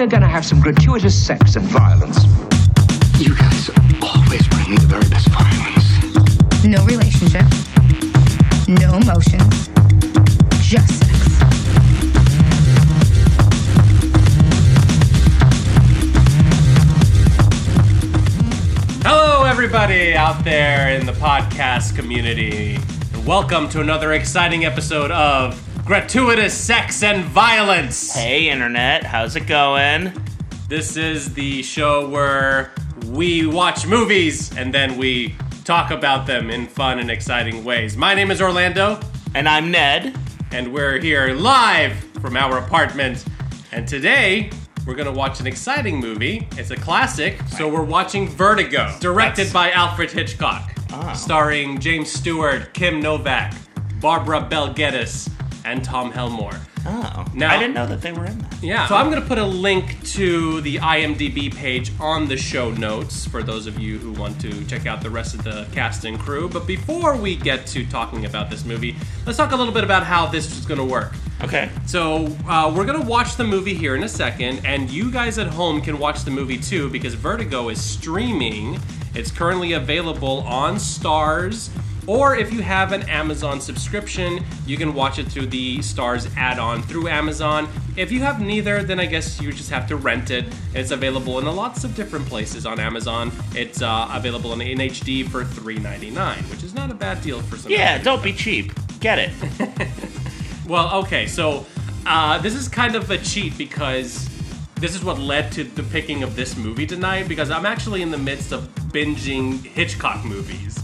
we're gonna have some gratuitous sex and violence. You guys always bring me the very best violence. No relationship. No emotions. Just sex. Hello, everybody out there in the podcast community, and welcome to another exciting episode of Gratuitous Sex and Violence. Hey, Internet, how's it going? This is the show where we watch movies and then we talk about them in fun and exciting ways. My name is Orlando, And I'm Ned. and we're here live from our apartment. And today, we're gonna watch an exciting movie. It's a classic, so we're watching Vertigo, directed That's- by Alfred Hitchcock, Oh. starring James Stewart, Kim Novak, Barbara Bel Geddes, and Tom Helmore. Oh, Now- I didn't know that they were in that. Yeah. So I'm going to put a link to the IMDb page on the show notes for those of you who want to check out the rest of the cast and crew. But before we get to talking about this movie, let's talk a little bit about how this is going to work. Okay. So uh, we're gonna watch the movie here in a second, and you guys at home can watch the movie too because Vertigo is streaming. It's currently available on Starz, or if you have an Amazon subscription, you can watch it through the Starz add-on through Amazon. If you have neither, then I guess you just have to rent it. It's available in lots of different places on Amazon. It's uh, available in, in HD for $3.99, which is not a bad deal for some. Yeah, don't be cheap. Get it. Well, okay, so uh, this is kind of a cheat because this is what led to the picking of this movie tonight. Because I'm actually in the midst of binging Hitchcock movies.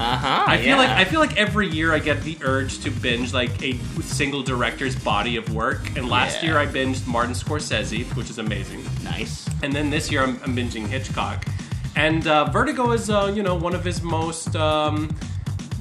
Uh huh. I feel like I feel like every year I get the urge to binge like a single director's body of work. And last Yeah. year I binged Martin Scorsese, which is amazing. nice. And then this year I'm, I'm binging Hitchcock. And uh, Vertigo is, uh, you know, one of his most um,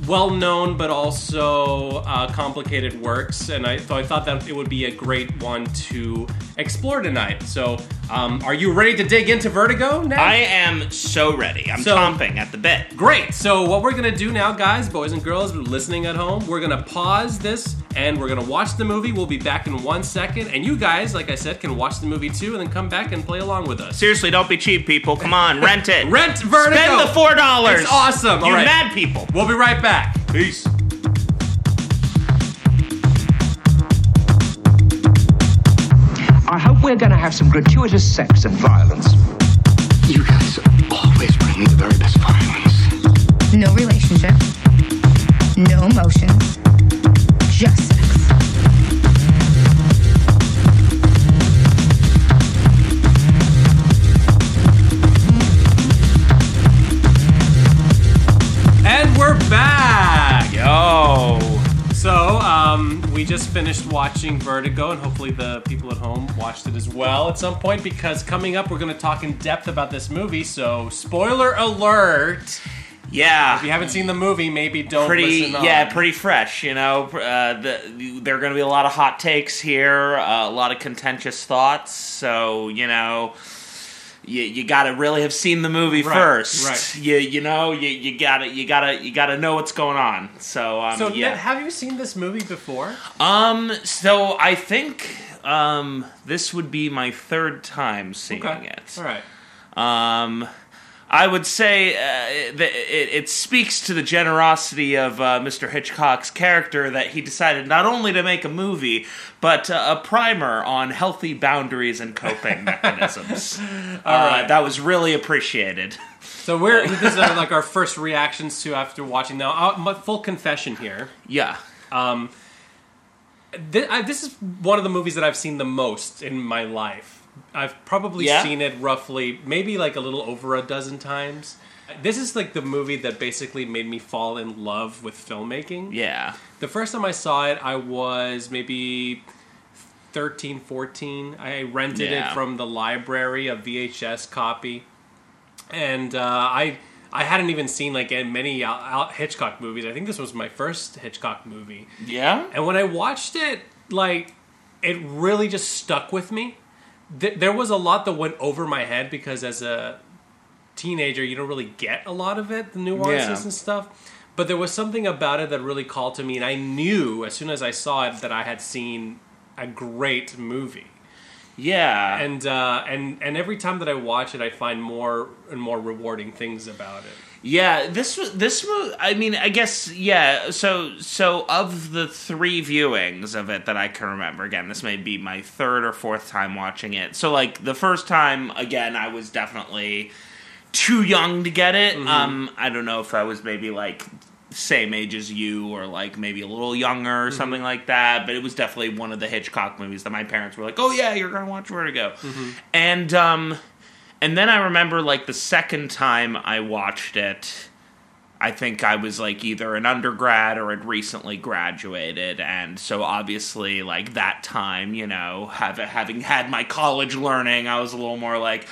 well-known but also uh, complicated works. And I, so I thought that it would be a great one to explore tonight. So, um, are you ready to dig into Vertigo now? I am so ready. I'm So- chomping at the bit. Great. So what we're gonna do now, guys, boys and girls listening at home, we're gonna pause this and we're gonna watch the movie. We'll be back in one second, and you guys, like I said, can watch the movie too, and then come back and play along with us. Seriously, don't be cheap, people. Come on, rent it. Rent Vertigo. Spend the four dollars. It's awesome. You All right. mad people. We'll be right back. Peace. I hope we're gonna have some gratuitous sex and violence. You guys always bring me the very best violence. No relationship. No emotions. And we're back. Yo. So, um, we just finished watching Vertigo, and hopefully the people at home watched it as well at some point. Because coming up, we're going to talk in depth about this movie. So, spoiler alert! Yeah. If you haven't seen the movie, maybe don't pretty listen on. yeah pretty fresh you know uh, the, there are going to be a lot of hot takes here uh, a lot of contentious thoughts so you know you, you got to really have seen the movie Right, first right. you you know you, you got to you got to you got to know what's going on so um So, yeah Ned, have you seen this movie before? um so i think um this would be my third time seeing it All right. um, I would say uh, that it, it speaks to the generosity of uh, Mr. Hitchcock's character that he decided not only to make a movie, but uh, a primer on healthy boundaries and coping mechanisms. uh, right. That was really appreciated. So we're this is uh, like our first reactions to after watching. Now, uh, my full confession here. Yeah. This, I, this is one of the movies that I've seen the most in my life. I've probably Yeah? seen it roughly, maybe like a little over a dozen times. This is like the movie that basically made me fall in love with filmmaking. Yeah. The first time I saw it, I was maybe 13, 14. I rented Yeah. it from the library, a VHS copy. And uh, I I hadn't even seen like many Al- Hitchcock movies. I think this was my first Hitchcock movie. Yeah? And when I watched it, like, it really just stuck with me. Th- there was a lot that went over my head because as a teenager, you don't really get a lot of it, the nuances Yeah. and stuff. But there was something about it that really called to me, and I knew as soon as I saw it that I had seen a great movie. Yeah. and uh, and and every time that I watch it, I find more and more rewarding things about it. Yeah, this was this movie. I mean, I guess yeah. So so of the three viewings of it that I can remember, again, this may be my third or fourth time watching it. So like the first time, again, I was definitely too young to get it. Um, I don't know if I was maybe like same age as you or like maybe a little younger or something like that but it was definitely one of the hitchcock movies that my parents were like oh yeah you're gonna watch vertigo and um and then I remember like the second time I watched it, I think I was like either an undergrad or had recently graduated, and so obviously like that time, you know, have, having had my college learning, I was a little more like,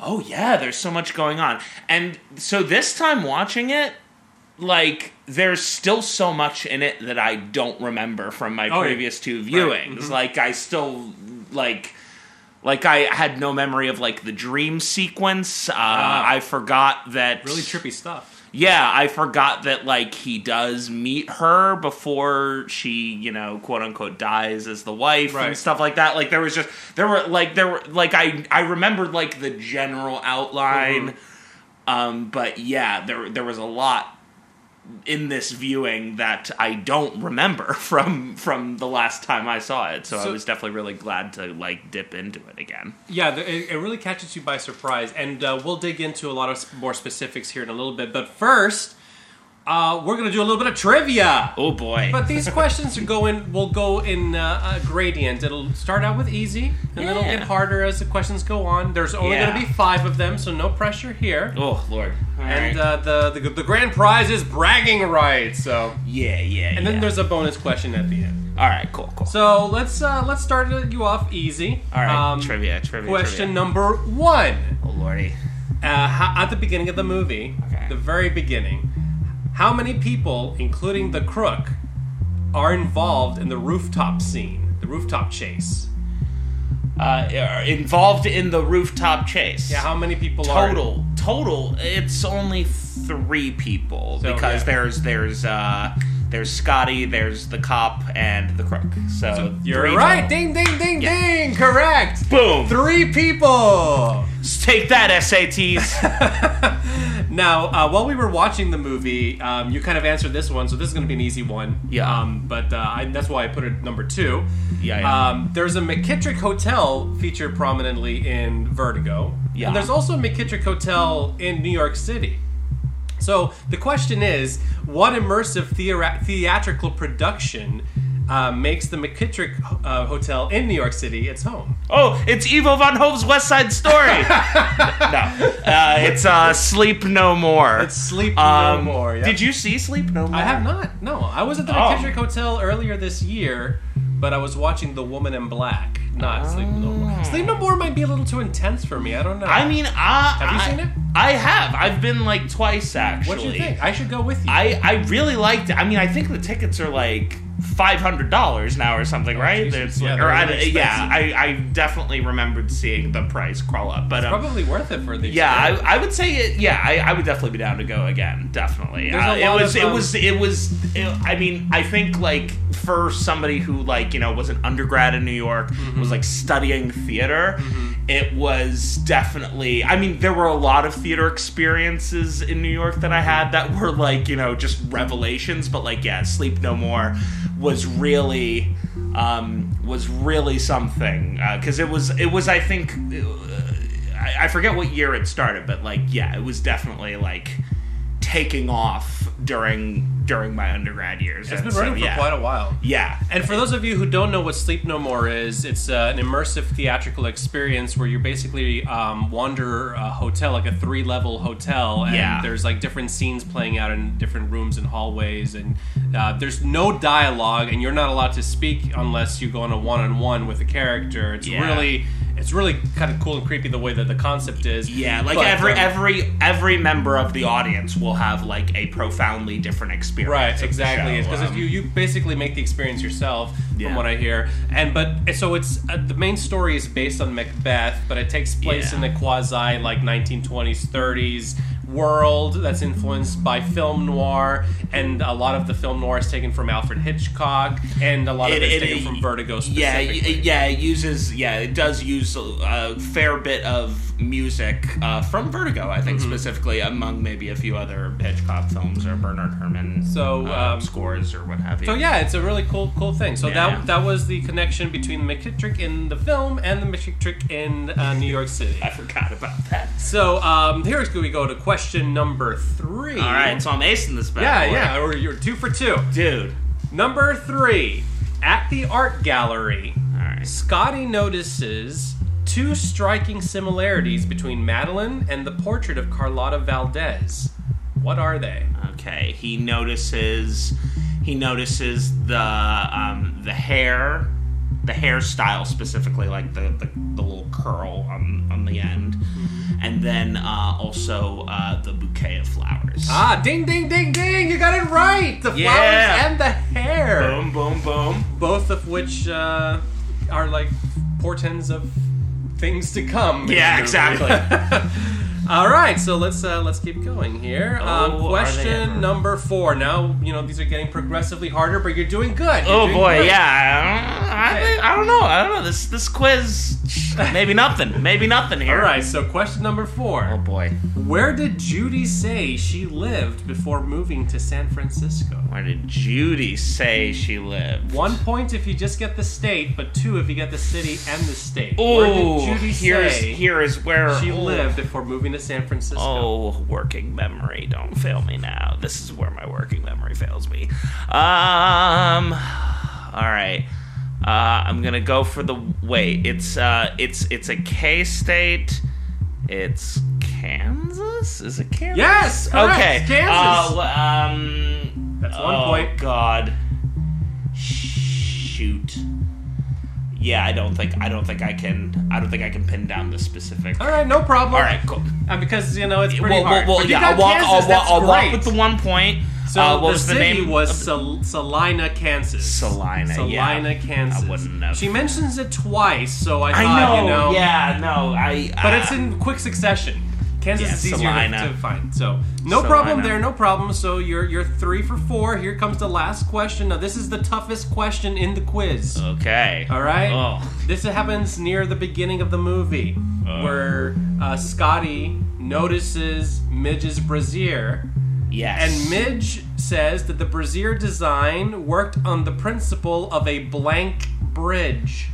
oh yeah, there's so much going on, and so this time watching it. Like there's still so much in it that I don't remember from my Oh, previous two Right. viewings. Mhm. Like I still like like I had no memory of like the dream sequence. Uh, I forgot that Ah. Really trippy stuff. Yeah, I forgot that like he does meet her before she, you know, quote unquote dies as the wife Right. and stuff like that. Like there was just there were like there were like I I remembered like the general outline. Mm-hmm. Um, but yeah, there there was a lot in this viewing that I don't remember from from the last time I saw it. So, I was definitely really glad to like dip into it again. Yeah, it, it really catches you by surprise, and uh, we'll dig into a lot of more specifics here in a little bit. But first, uh, we're gonna do a little bit of trivia. Oh boy. But these questions are going will go in uh, a gradient. It'll start out with easy, and then it'll get harder as the questions go on. There's only Yeah. going to be five of them, so no pressure here. oh lord. All and right. uh, the, the the grand prize is bragging rights. So, yeah, yeah. and then yeah. there's a bonus question at the end. All right, cool, cool. So let's uh, let's start you off easy. All right, Um, trivia, trivia. Question trivia. number one. Oh lordy. Uh, at the beginning of the movie, Okay. the very beginning, how many people, including the crook, are involved in the rooftop scene, the rooftop chase? Uh, are involved in the rooftop chase. Yeah, how many people are? total? Total. It's only three people So, because yeah. there's there's uh there's Scottie, there's the cop, and the crook. So, You're three right. total. Ding, ding, ding, ding. Correct. Boom. Three people. Take that, SATs. Now, uh, while we were watching the movie, um, you kind of answered this one, so this is going to be an easy one. Yeah. Um, but uh, I, that's why I put it number two. Yeah, yeah. Um, there's a McKittrick Hotel featured prominently in Vertigo. Yeah. And there's also a McKittrick Hotel in New York City. So the question is, what immersive theora- theatrical production uh, makes the McKittrick uh, Hotel in New York City its home? oh, it's Ivo van Hove's West Side Story. no, uh, it's uh, Sleep No More. It's Sleep Um, No More. yeah. Did you see Sleep No More? I have not. No, I was at the Oh. McKittrick Hotel earlier this year, but I was watching The Woman in Black, not Sleep No More. Sleep No More might be a little too intense for me. I don't know. I mean, uh, Have you I- seen it? I have. I've been like twice actually. what do you think? I should go with you. I I really liked it. I mean, I think the tickets are like five hundred dollars now or something, right? It's Yeah, like- or I, yeah, I. I definitely remembered seeing the price crawl up, but um, Probably worth it for the yeah. I, I would say it. Yeah, I, I would definitely be down to go again. Definitely. Uh, it was. of, it um, was. It was. it- I mean, I think like for somebody who like you know was an undergrad in New York, Mm-hmm. was like studying theater. It was definitely. I mean, there were a lot of theater experiences in New York that I had that were like you know just revelations. But like, yeah, Sleep No More was really um, was really something because it was it was I think I, I forget what year it started, but like yeah, it was definitely like taking off during during my undergrad years. It's And been so, running for yeah. quite a while. Yeah, And for those of you who don't know what Sleep No More is, it's uh, an immersive theatrical experience where you basically um, wander a hotel, like a three level hotel, and Yeah. there's like different scenes playing out in different rooms and hallways, and uh, there's no dialogue, and you're not allowed to speak unless you go on a one on one with a character. It's Yeah. really. It's really kind of cool and creepy the way that the concept is. yeah. Like But, every um, every every member of the audience will have like a profoundly different experience. Right, of exactly. Because Um, you you basically make the experience yourself, Yeah. from what I hear. And but so it's uh, the main story is based on Macbeth, but it takes place Yeah. in the quasi like 1920s, 30s, world that's influenced by film noir, and a lot of the film noir is taken from Alfred Hitchcock, and a lot of It- it, is it- taken from Vertigo Yeah, specifically. yeah, it uses yeah, it does use a fair bit of music uh, from Vertigo, I think Mm-hmm. specifically among maybe a few other Hitchcock films or Bernard Herrmann So, uh, um, scores or what have you. So yeah, it's a really cool, cool thing. So Yeah, that yeah. that was the connection between the McKittrick in the film and the McKittrick in uh, New York City. I forgot about that. So um, here's where we go to question number three. All right, so I'm acing this bad Yeah, yeah, or you're two for two. dude. Number three, at the art gallery, right. Scottie notices two striking similarities between Madeleine and the portrait of Carlotta Valdez. What are they? Okay, he notices he notices the um, the hair, the hairstyle specifically, like the, the, the little curl on on the end, and then uh, also uh, the bouquet of flowers. Ah, ding, ding, ding, ding! You got it right. The flowers Yeah. and the hair, Boom, boom, boom. both of which uh, are like portends of things to come. Yeah, exactly. All right, so let's uh, let's keep going here. Oh, um, they question number four. Now you know these are getting progressively harder, but you're doing good. You're Oh doing boy, yeah. I, think- I don't know. I don't know. This this quiz, maybe nothing. Maybe nothing here. All right, so question number four. Oh boy. Where did Judy say she lived before moving to San Francisco? Where did Judy say she lived? One point if you just get the state, but two if you get the city and the state. Oh, Judy here's say here is where she oh. lived before moving to San Francisco? Oh, working memory, don't fail me now. This is where my working memory fails me. Um, all right. Uh, I'm gonna go for the wait. It's uh, it's it's a K state. It's Kansas. Is it Kansas? Yes, correct, Okay. Kansas. Uh, um, That's one oh, point. God. Shoot. Yeah, I don't think I don't think I can I don't think I can pin down the specific. All right, no problem. All right, cool. Uh, because you know it's pretty Well, hard. well, well But yeah, I'll walk, Kansas, I'll, walk, I'll walk with the one point. So uh, the city name? was Sal- Salina, Kansas. Salina, yeah. Salina, Kansas. I wouldn't have. She mentions it twice, so I thought I know, you know. yeah, no, I. But uh, it's in quick succession. Kansas Yeah, is easier to, Salina. to find. So no Salina. problem there, no problem. So you're you're three for four. Here comes the last question. Now this is the toughest question in the quiz. okay. All right. Oh. This happens near the beginning of the movie, where uh, Scottie notices Midge's brassiere. Yes. and Midge says that the brassiere design worked on the principle of a blank bridge.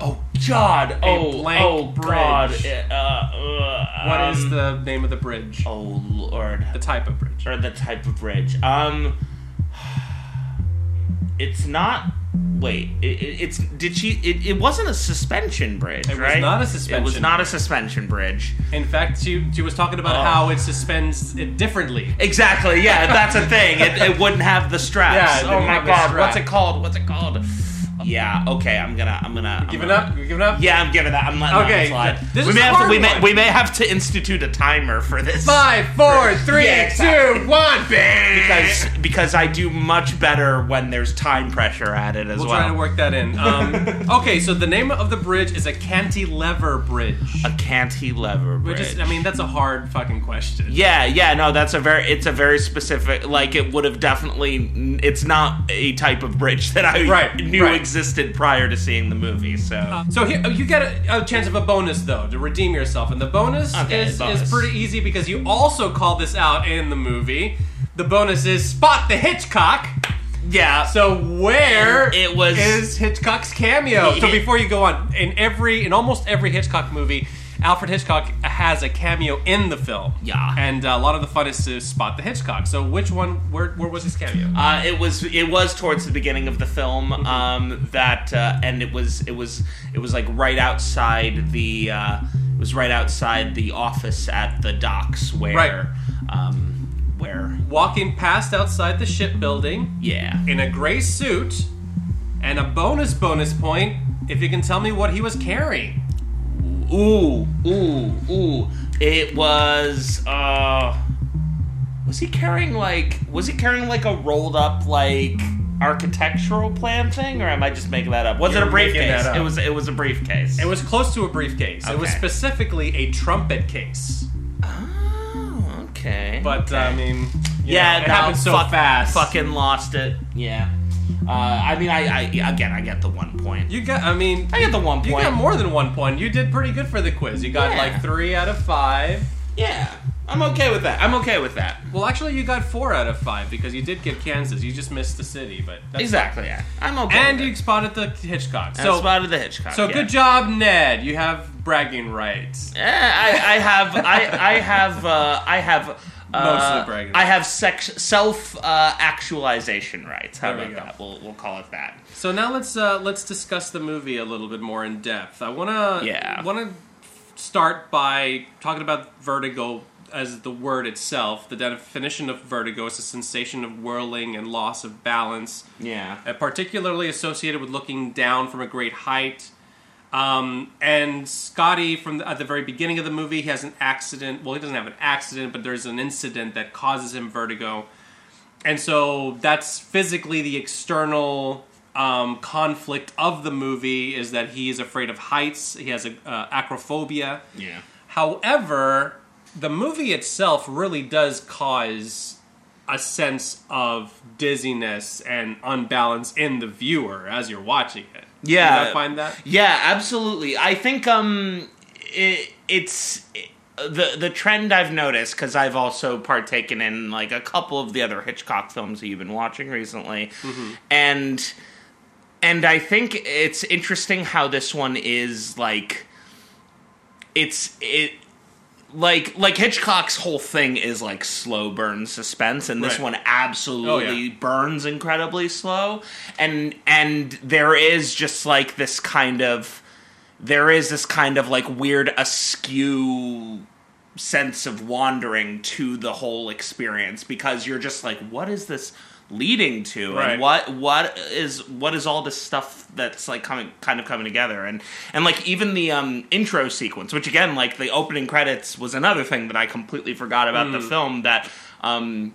Oh God! Oh, blank oh God! bridge. Uh, uh, What is um, the name of the bridge? Oh Lord! The type of bridge. Or the type of bridge? Um, it's not. Wait, it, it, it's did she? It, it wasn't a suspension bridge, It was right? not a suspension. It was not a suspension bridge. In fact, she she was talking about Oh. how it suspends it differently. Exactly. Yeah, that's a thing. It, it wouldn't have the straps. Yeah, oh my god. What's it called? What's it called? Yeah. Okay. I'm gonna. I'm gonna. I'm Giving gonna- up? You giving up? Yeah, I'm giving that. I'm letting Okay, that slide. this we is may a have to. hard We may. one. We may have to institute a timer for this. Five, four, three, Yeah, exactly. two, one, bang! Because because I do much better when there's time pressure added as well. We'll try to work that in. Um, okay, so the name of the bridge is a cantilever bridge. a cantilever Which bridge. is, I mean, that's a hard fucking question. Yeah, yeah, no, that's a very, it's a very specific, like it would have definitely, it's not a type of bridge that I Right, knew right. Existed prior to seeing the movie, so. Uh, so here, oh, you get a, a chance of a bonus though to redeem yourself, and the bonus, Okay, is, bonus. is pretty easy because you also call this out in the movie. The bonus is spot the Hitchcock. yeah, So where It was- is Hitchcock's cameo? So before you go on, in every in almost every Hitchcock movie, Alfred Hitchcock has a cameo in the film. Yeah. and uh, a lot of the fun is to spot the Hitchcock. So which one? Where where was his cameo? Uh, it was it was towards the beginning of the film Mm-hmm. um, that uh, and it was it was it was like right outside the uh, it was right outside the office at the docks where Right. um, where Walking past outside the shipbuilding yeah in a gray suit, and a bonus bonus point if you can tell me what he was carrying. Ooh ooh ooh it was uh was he carrying like was he carrying like a rolled up like architectural plan thing or am I just making that up was it You're a briefcase it was it was a briefcase It was close to a briefcase. It was specifically a trumpet case. oh Okay. But okay. I mean, yeah, know, it no, happened so fuck- fast. Fucking lost it. Yeah. Uh, I mean, I, I again, I get the one point. You got. I mean, I get the one point. you got more than one point. You did pretty good for the quiz. You got Yeah. like three out of five. Yeah, I'm okay with that. I'm okay with that. Well, actually, you got four out of five because you did get Kansas. You just missed the city, but that's Exactly. Yeah, I'm okay. And you it. spotted the Hitchcock. I So, spotted the Hitchcock. so yeah. good job, Ned. You have bragging rights. Eh, I, I have, I, I have, uh, I have. Uh, Mostly bragging I have sex, self uh, actualization rights. How There about that? We'll, we'll call it that. So now let's uh, let's discuss the movie a little bit more in depth. I wanna Yeah. wanna start by talking about vertigo as the word itself. The definition of vertigo is a sensation of whirling and loss of balance, Yeah. uh, particularly associated with looking down from a great height. Um, and Scottie, from the, at the very beginning of the movie, he has an accident. Well, he doesn't have an accident, but there's an incident that causes him vertigo. And so that's physically the external um, conflict of the movie is that he is afraid of heights. He has a, uh, acrophobia. Yeah. However, the movie itself really does cause a sense of dizziness and unbalance in the viewer as you're watching it. Yeah. Did I find that? Yeah, absolutely. I think um, it, it's the the trend I've noticed because I've also partaken in like a couple of the other Hitchcock films that you've been watching recently, and and I think it's interesting how this one is like it's it like like Hitchcock's whole thing is like slow burn suspense, and this Right. one absolutely Oh, yeah. burns incredibly slow, and and there is just like this kind of there is this kind of like weird askew sense of wandering to the whole experience because you're just like what is this leading to Right. and what what is what is all this stuff that's like coming kind of coming together and and like even the um intro sequence which again like the opening credits was another thing that I completely forgot about the film that um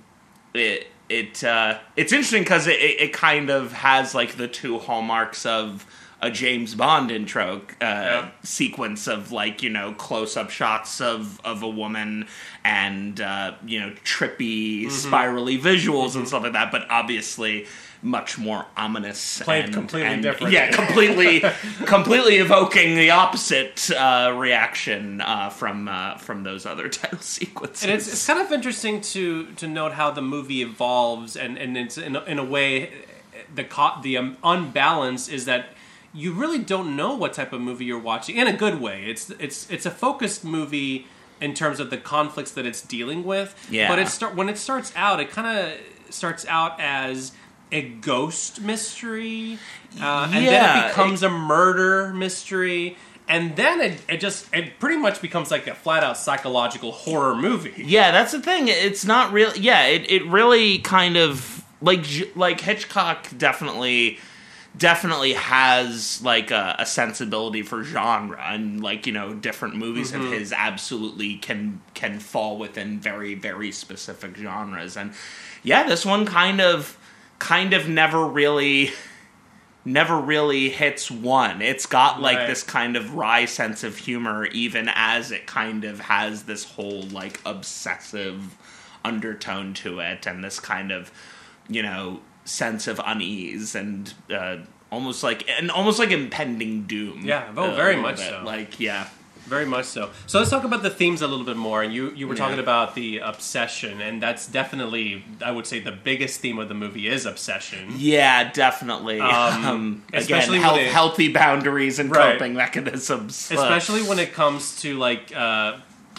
it it uh it's interesting cuz it, it it kind of has like the two hallmarks of a James Bond intro uh, sequence of like you know close up shots of of a woman and uh, you know trippy spirally visuals and stuff like that, but obviously much more ominous, Played and, completely and- different. Yeah, completely, completely evoking the opposite uh, reaction uh, from uh, from those other title sequences. And it's, it's kind of interesting to to note how the movie evolves, and and it's in a, in a way the co- the um, unbalance is that you really don't know what type of movie you're watching in a good way. It's it's it's a focused movie in terms of the conflicts that it's dealing with. Yeah. But it start when it starts out, it kind of starts out as a ghost mystery, uh, and then it becomes a murder mystery. And then it, it just it pretty much becomes like a flat out psychological horror movie. Yeah, that's the thing. It's not real. Yeah, it, it really kind of like like Hitchcock definitely definitely has like a, a sensibility for genre and like you know different movies of mm-hmm. his absolutely can can fall within very very specific genres and yeah this one kind of kind of never really never really hits one. It's got like Right. this kind of wry sense of humor, even as it kind of has this whole like obsessive undertone to it, and this kind of you know sense of unease and uh, almost like and almost like impending doom. Yeah, oh, very much bit. so. Like yeah, Very much so. So let's talk about the themes a little bit more. And you, you were Yeah. talking about the obsession, and that's definitely, I would say, the biggest theme of the movie is obsession. yeah, definitely. Um, Um, especially again, health, it- healthy boundaries and Right. coping mechanisms. Especially when it comes to like uh,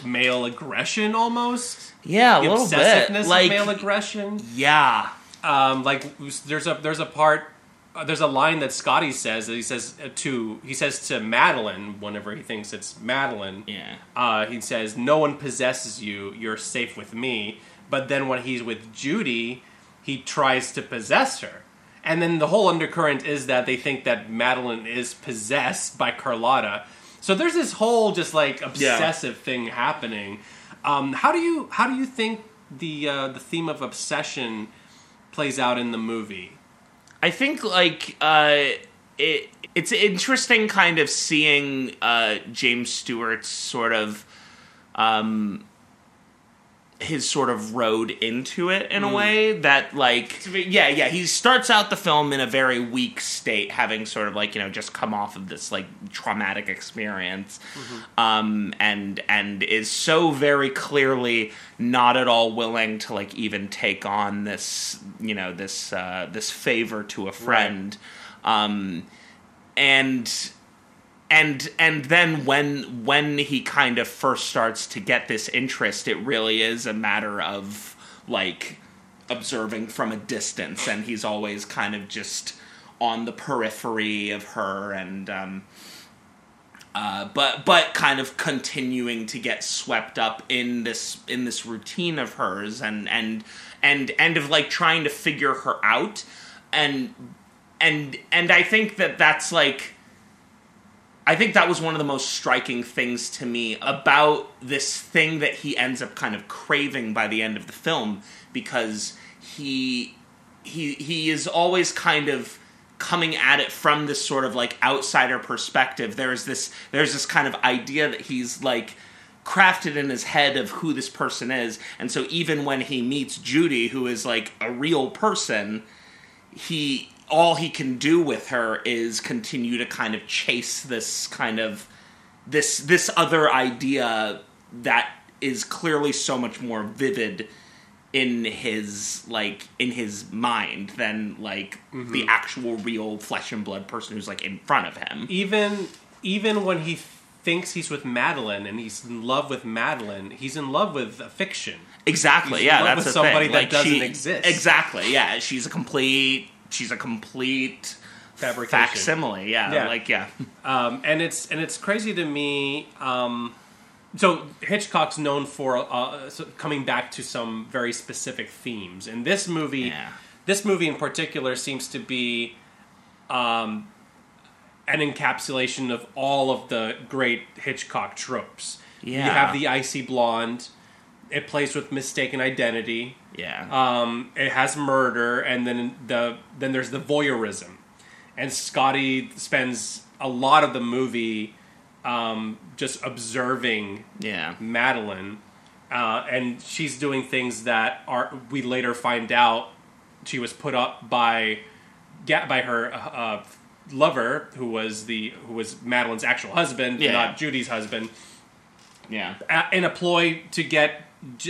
male aggression, almost yeah, a the little bit obsessiveness like of male aggression. yeah. Um, like there's a there's a part uh, there's a line that Scottie says that he says to he says to Madeleine whenever he thinks it's Madeleine. Yeah. Uh, he says, "No one possesses you. You're safe with me." But then when he's with Judy, he tries to possess her. And then the whole undercurrent is that they think that Madeleine is possessed by Carlotta. So there's this whole just like obsessive thing happening. Um, how do you how do you think the uh, the theme of obsession plays out in the movie? I think like uh, it it's interesting kind of seeing uh, James Stewart's sort of um, his sort of road into it in a Mm. way that like yeah yeah he starts out the film in a very weak state having sort of like you know just come off of this like traumatic experience Mm-hmm. um and and is so very clearly not at all willing to like even take on this you know this uh this favor to a friend um and and and then when when he kind of first starts to get this interest it really is a matter of like observing from a distance. And he's always kind of just on the periphery of her and um uh, but but kind of continuing to get swept up in this in this routine of hers and and and and of like trying to figure her out. And and and I think that that's like I think that was one of the most striking things to me about this thing that he ends up kind of craving by the end of the film because he he he is always kind of coming at it from this sort of like outsider perspective. There's this there's this kind of idea that he's like crafted in his head of who this person is. And so even when he meets Judy who is like a real person he all he can do with her is continue to kind of chase this kind of this this other idea that is clearly so much more vivid in his like in his mind than like mm-hmm. the actual real flesh and blood person who's like in front of him. even even when he thinks he's with Madeleine and he's in love with Madeleine, he's in love with a fiction. Exactly. He's in Yeah, love that's somebody thing. that Like, doesn't she- exist. Exactly. Yeah, she's a complete. She's a complete Fabrication. facsimile. Yeah, Yeah. like yeah. um, and it's and it's crazy to me. Um, so Hitchcock's known for uh, coming back to some very specific themes, and this movie, Yeah. this movie in particular, seems to be um, an encapsulation of all of the great Hitchcock tropes. Yeah. you have the icy blonde. It plays with mistaken identity. Yeah. Um, it has murder, and then the then there's the voyeurism, and Scottie spends a lot of the movie um, just observing yeah. Madeleine, uh, and she's doing things that are we later find out she was put up by by her uh, lover, who was the who was Madeleine's actual husband, Yeah. not Judy's husband Yeah. uh, in a ploy to get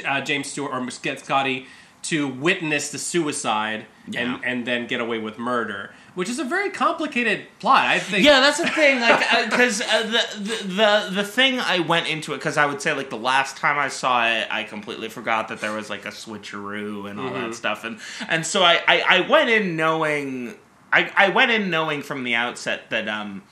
uh, James Stewart or get Scottie to witness the suicide Yeah. and and then get away with murder, which is a very complicated plot. I think. Yeah, that's the thing. Like, because uh, the, the the the thing I went into it because I would say like the last time I saw it, I completely forgot that there was like a switcheroo and all that stuff, and and so I, I I went in knowing I I went in knowing from the outset that um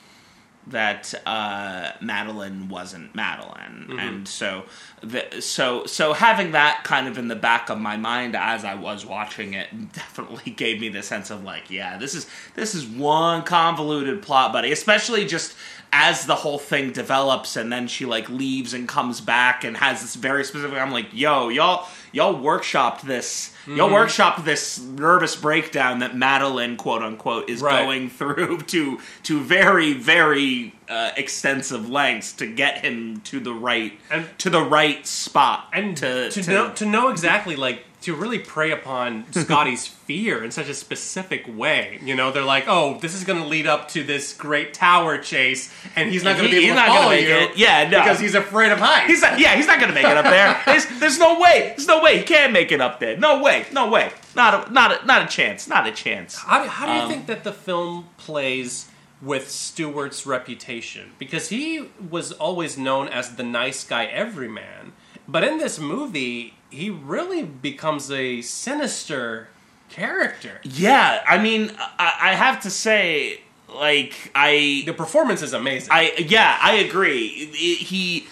that uh, Madeleine wasn't Madeleine, and so the, so so having that kind of in the back of my mind as I was watching it definitely gave me the sense of like, yeah, this is this is one convoluted plot, buddy. Especially just as the whole thing develops, and then she like leaves and comes back and has this very specific. I'm like, yo, y'all y'all workshopped this. Y'all workshop this nervous breakdown that Madeleine, quote unquote, is Right. going through to to very very uh, extensive lengths to get him to the right And- to the right spot and to to, to, know to know exactly like to really prey upon Scottie's fear in such a specific way. You know, they're like, "Oh, this is going to lead up to this great tower chase, and he's not going to be able he's to not follow make you, it. Yeah, no. because he's afraid of heights." He's not, yeah, he's not gonna make it up there. There's, there's no way. There's no way he can't make it up there. No way. No way. Not a, not a, not a chance. Not a chance. How, how do you Um, think that the film plays with Stewart's reputation? Because he was always known as the nice guy everyman. But in this movie, he really becomes a sinister character. Yeah, I mean, I, I have to say, like, I The performance is amazing. I yeah, I agree. It- he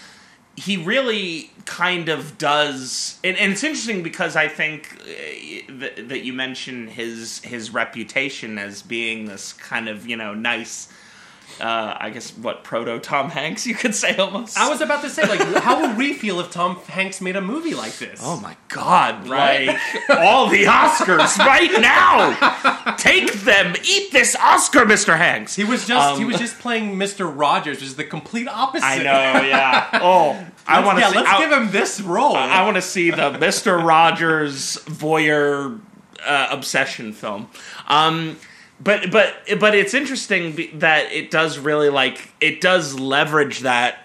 he really kind of does, and, and it's interesting because I think uh, that, that you mentioned his his reputation as being this kind of you know nice. Uh, I guess what proto Tom Hanks you could say almost. I was about to say, like, how would we feel if Tom Hanks made a movie like this? Oh my god, Right? like all the Oscars right now. Take them. Eat this Oscar, Mr. Hanks. He was just he Um, was just playing Mr. Rogers, which is the complete opposite. I know, yeah. Oh, I want to yeah, see. let's I, give him this role. I want to see the Mister Rogers voyeur uh, obsession film. Um, but but but it's interesting that it does really like it does leverage that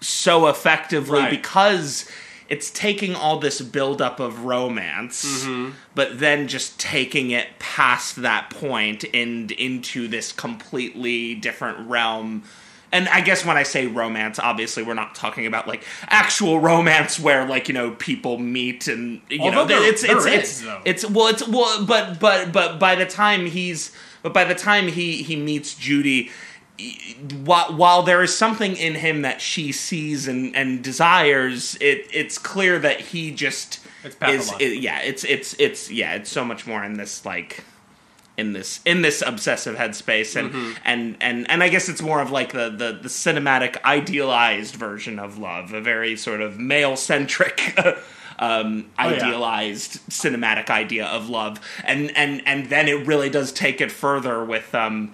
so effectively Right. because it's taking all this buildup of romance, Mm-hmm. but then just taking it past that point and into this completely different realm. And I guess when I say romance, obviously we're not talking about like actual romance where like you know people meet and you Although know there- it's there it's is, it's, though. it's well it's well but but but by the time he's but by the time he he meets Judy while, while there is something in him that she sees and, and desires, it it's clear that he just It's is it- yeah, it's it's it's yeah, it's so much more in this like in this in this obsessive headspace and Mm-hmm. and and and I guess it's more of like the the the cinematic idealized version of love, a very sort of male centric um Oh, yeah. idealized cinematic idea of love and and and then it really does take it further with um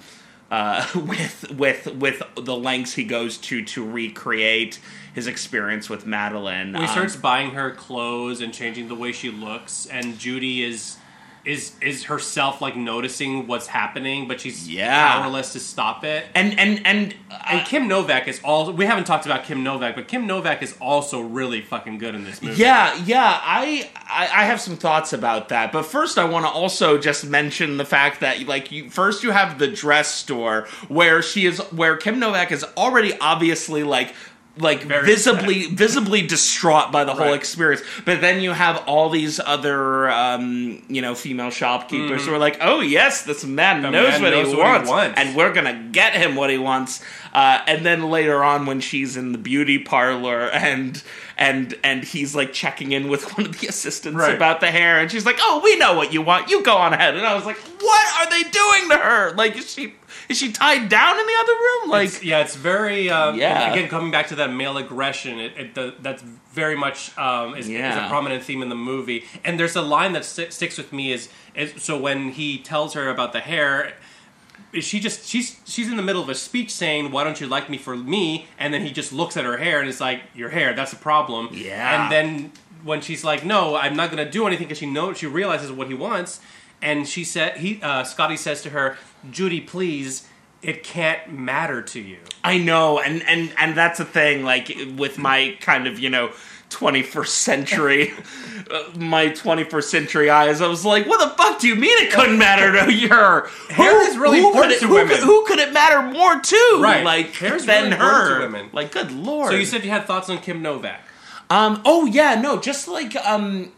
uh, with with with the lengths he goes to to recreate his experience with Madeleine. When he Um, starts buying her clothes and changing the way she looks, and Judy is is is herself like noticing what's happening, but she's Yeah. powerless to stop it. and and and uh, And Kim Novak is all. We haven't talked about Kim Novak, but Kim Novak is also really fucking good in this movie. Yeah, yeah, I, I I have some thoughts about that, but first I want to also just mention the fact that like you first you have the dress store where she is where Kim Novak is already obviously like like Very visibly visibly distraught by the whole Right. experience. But then you have all these other um you know female shopkeepers who are like oh yes this man The knows, man what, knows he what he wants, wants. and we're gonna get him what he wants. Uh, and then later on when she's in the beauty parlor and and and he's like checking in with one of the assistants Right. about the hair and she's like oh we know what you want. You go on ahead. And i was like what are they doing to her? Like is she is she tied down in the other room like It's- yeah, it's very um, Yeah. Again, coming back to that male aggression, it, it the, that's very much um, is, is a prominent theme in the movie. And there's a line that sti- sticks with me is, is so when he tells her about the hair. She just she's she's in the middle of a speech saying, "Why don't you like me for me?" And then he just looks at her hair and is like, "Your hair, that's a problem." Yeah. And then when she's like, "No, I'm not going to do anything," because she knows she realizes what he wants, and she said, "He uh, Scottie says to her, Judy, please." It can't matter to you. I know, and and and that's the thing. Like with my kind of you know. 21st century, my 21st century eyes. I was like, "What the fuck do you mean it couldn't matter to your Hair is really could important it, to who women. Could, who could it matter more to? Right. like Hair is than really important her? to women. Like, good lord. So you said you had thoughts on Kim Novak. Um. Oh yeah. No. Just like um,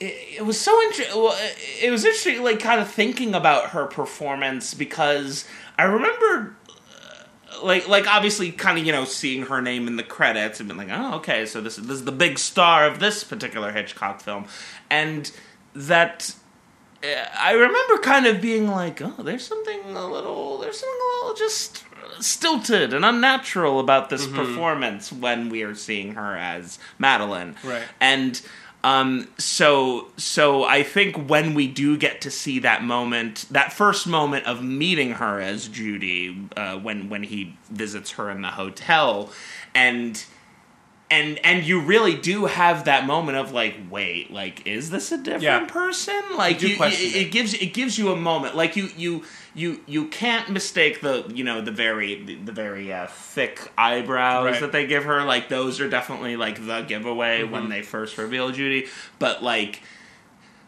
it, it was so interesting. It was interesting, like kind of thinking about her performance because I remember, uh, like, like obviously, kind of you know seeing her name in the credits and being like, oh, okay, so this is this is the big star of this particular Hitchcock film, and that. uh, I remember kind of being like, oh, there's something a little, there's something a little just stilted and unnatural about this performance when we are seeing her as Madeleine. Right. And um, so, so I think when we do get to see that moment, that first moment of meeting her as Judy, uh, when when he visits her in the hotel, and and and you really do have that moment of like, wait, like, is this a different Yeah. person? Like, you, it, it. it gives it gives you a moment, like you you you you can't mistake the you know the very the, the very uh, thick eyebrows Right. that they give her. Like those are definitely like the giveaway Mm-hmm. when they first reveal Judy, but like.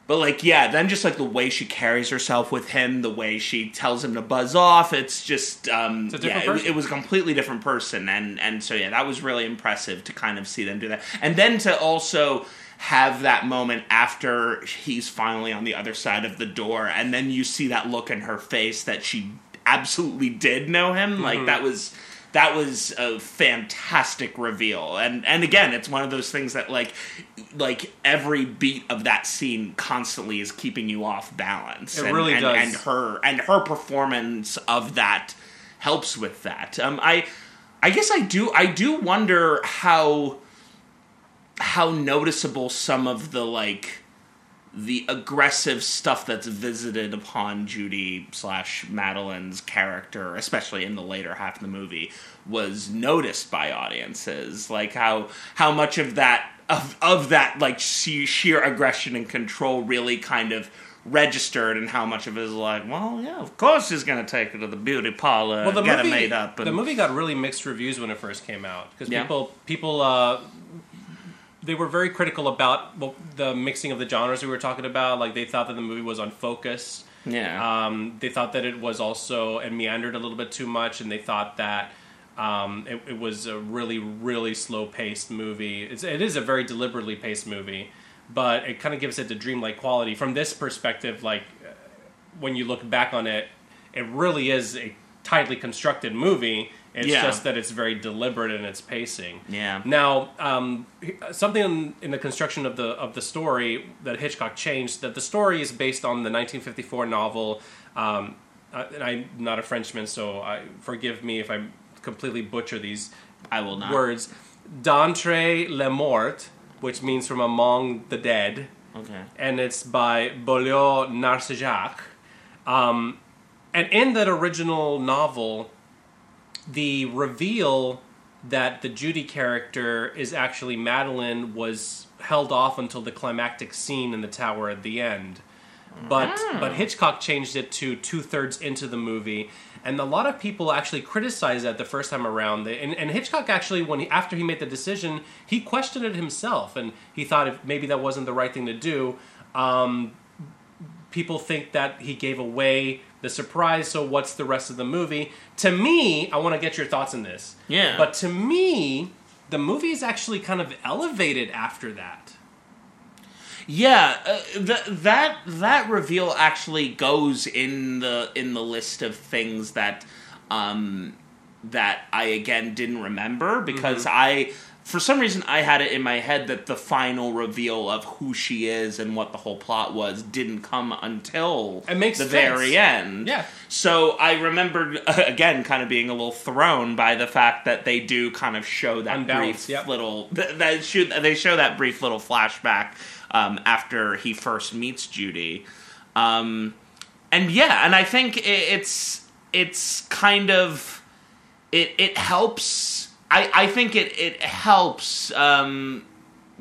But like, yeah, then just like the way she carries herself with him, the way she tells him to buzz off, it's just, um, a different yeah, it, it was a completely different person, and and so yeah, that was really impressive to kind of see them do that, and then to also have that moment after he's finally on the other side of the door, and then you see that look in her face that she absolutely did know him, Mm-hmm. like that was that was a fantastic reveal. And and again it's one of those things that like like every beat of that scene constantly is keeping you off balance. It and, really and, does. and her and her performance of that helps with that. Um i i guess i do i do wonder how how noticeable some of the like the aggressive stuff that's visited upon Judy slash Madeleine's character, especially in the later half of the movie, was noticed by audiences. Like how how much of that of of that like sheer aggression and control really kind of registered, and how much of it is like, well, yeah, of course he's gonna take her to the beauty parlor, Well, the and get movie it made up. And, the movie got really mixed reviews when it first came out because Yeah. people people uh, they were very critical about well, the mixing of the genres we were talking about. Like they thought that the movie was unfocused. yeah, Um, they thought that it was also and meandered a little bit too much, and they thought that um, it, it was a really, really slow paced movie. It's, it is a very deliberately paced movie, but it kind of gives it the dreamlike quality. From this perspective, like when you look back on it, it really is a tightly constructed movie. It's Yeah. just that it's very deliberate in its pacing. Yeah. Now, um, something in, in the construction of the of the story that Hitchcock changed that the story is based on the 1954 novel. Um, uh, and I'm not a Frenchman, so I, forgive me if I completely butcher these I will not. words. D'entre les morts, which means from among the dead, Okay. and it's by Boileau Narcejac. Um, and in that original novel, the reveal that the Judy character is actually Madeleine was held off until the climactic scene in the tower at the end. But but Hitchcock changed it to two thirds into the movie, and a lot of people actually criticized that the first time around. And, and Hitchcock actually, when he, after he made the decision, he questioned it himself, and he thought if maybe that wasn't the right thing to do. Um, people think that he gave away the surprise. So what's the rest of the movie? To me, I want to get your thoughts on this. Yeah. But to me, the movie is actually kind of elevated after that. Yeah, uh, th- that that reveal actually goes in the in the list of things that um, that I again didn't remember because I for some reason I had it in my head that the final reveal of who she is and what the whole plot was didn't come until the sense. very end. Yeah. So I remembered again kind of being a little thrown by the fact that they do kind of show that Unbalanced, brief yep. little that shoot they show that brief little flashback um, after he first meets Judy, um, and yeah, and I think it's it's kind of it it helps. I I think it it helps um,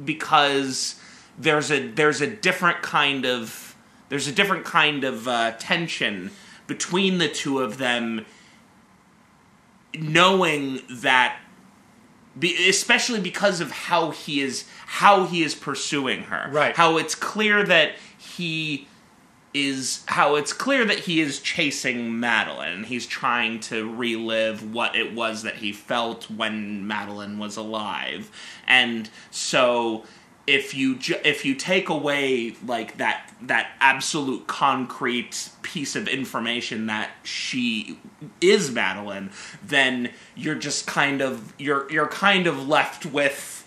because there's a there's a different kind of there's a different kind of uh, tension between the two of them knowing that be, especially because of how he is how he is pursuing her Right. how it's clear that he is how it's clear that he is chasing Madeleine. He's trying to relive what it was that he felt when Madeleine was alive. And so if you ju- if you take away like that that absolute concrete piece of information that she is Madeleine, then you're just kind of you're you're kind of left with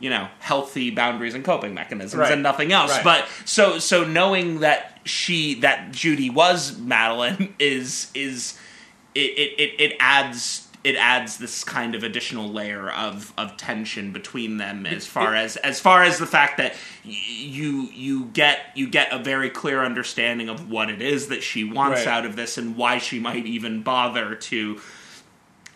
you know healthy boundaries and coping mechanisms Right. and nothing else. Right. But so so knowing that she that Judy was Madeleine is is it it, it, adds it adds this kind of additional layer of, of tension between them as far as as far as the fact that y- you you get you get a very clear understanding of what it is that she wants Right. out of this and why she might even bother to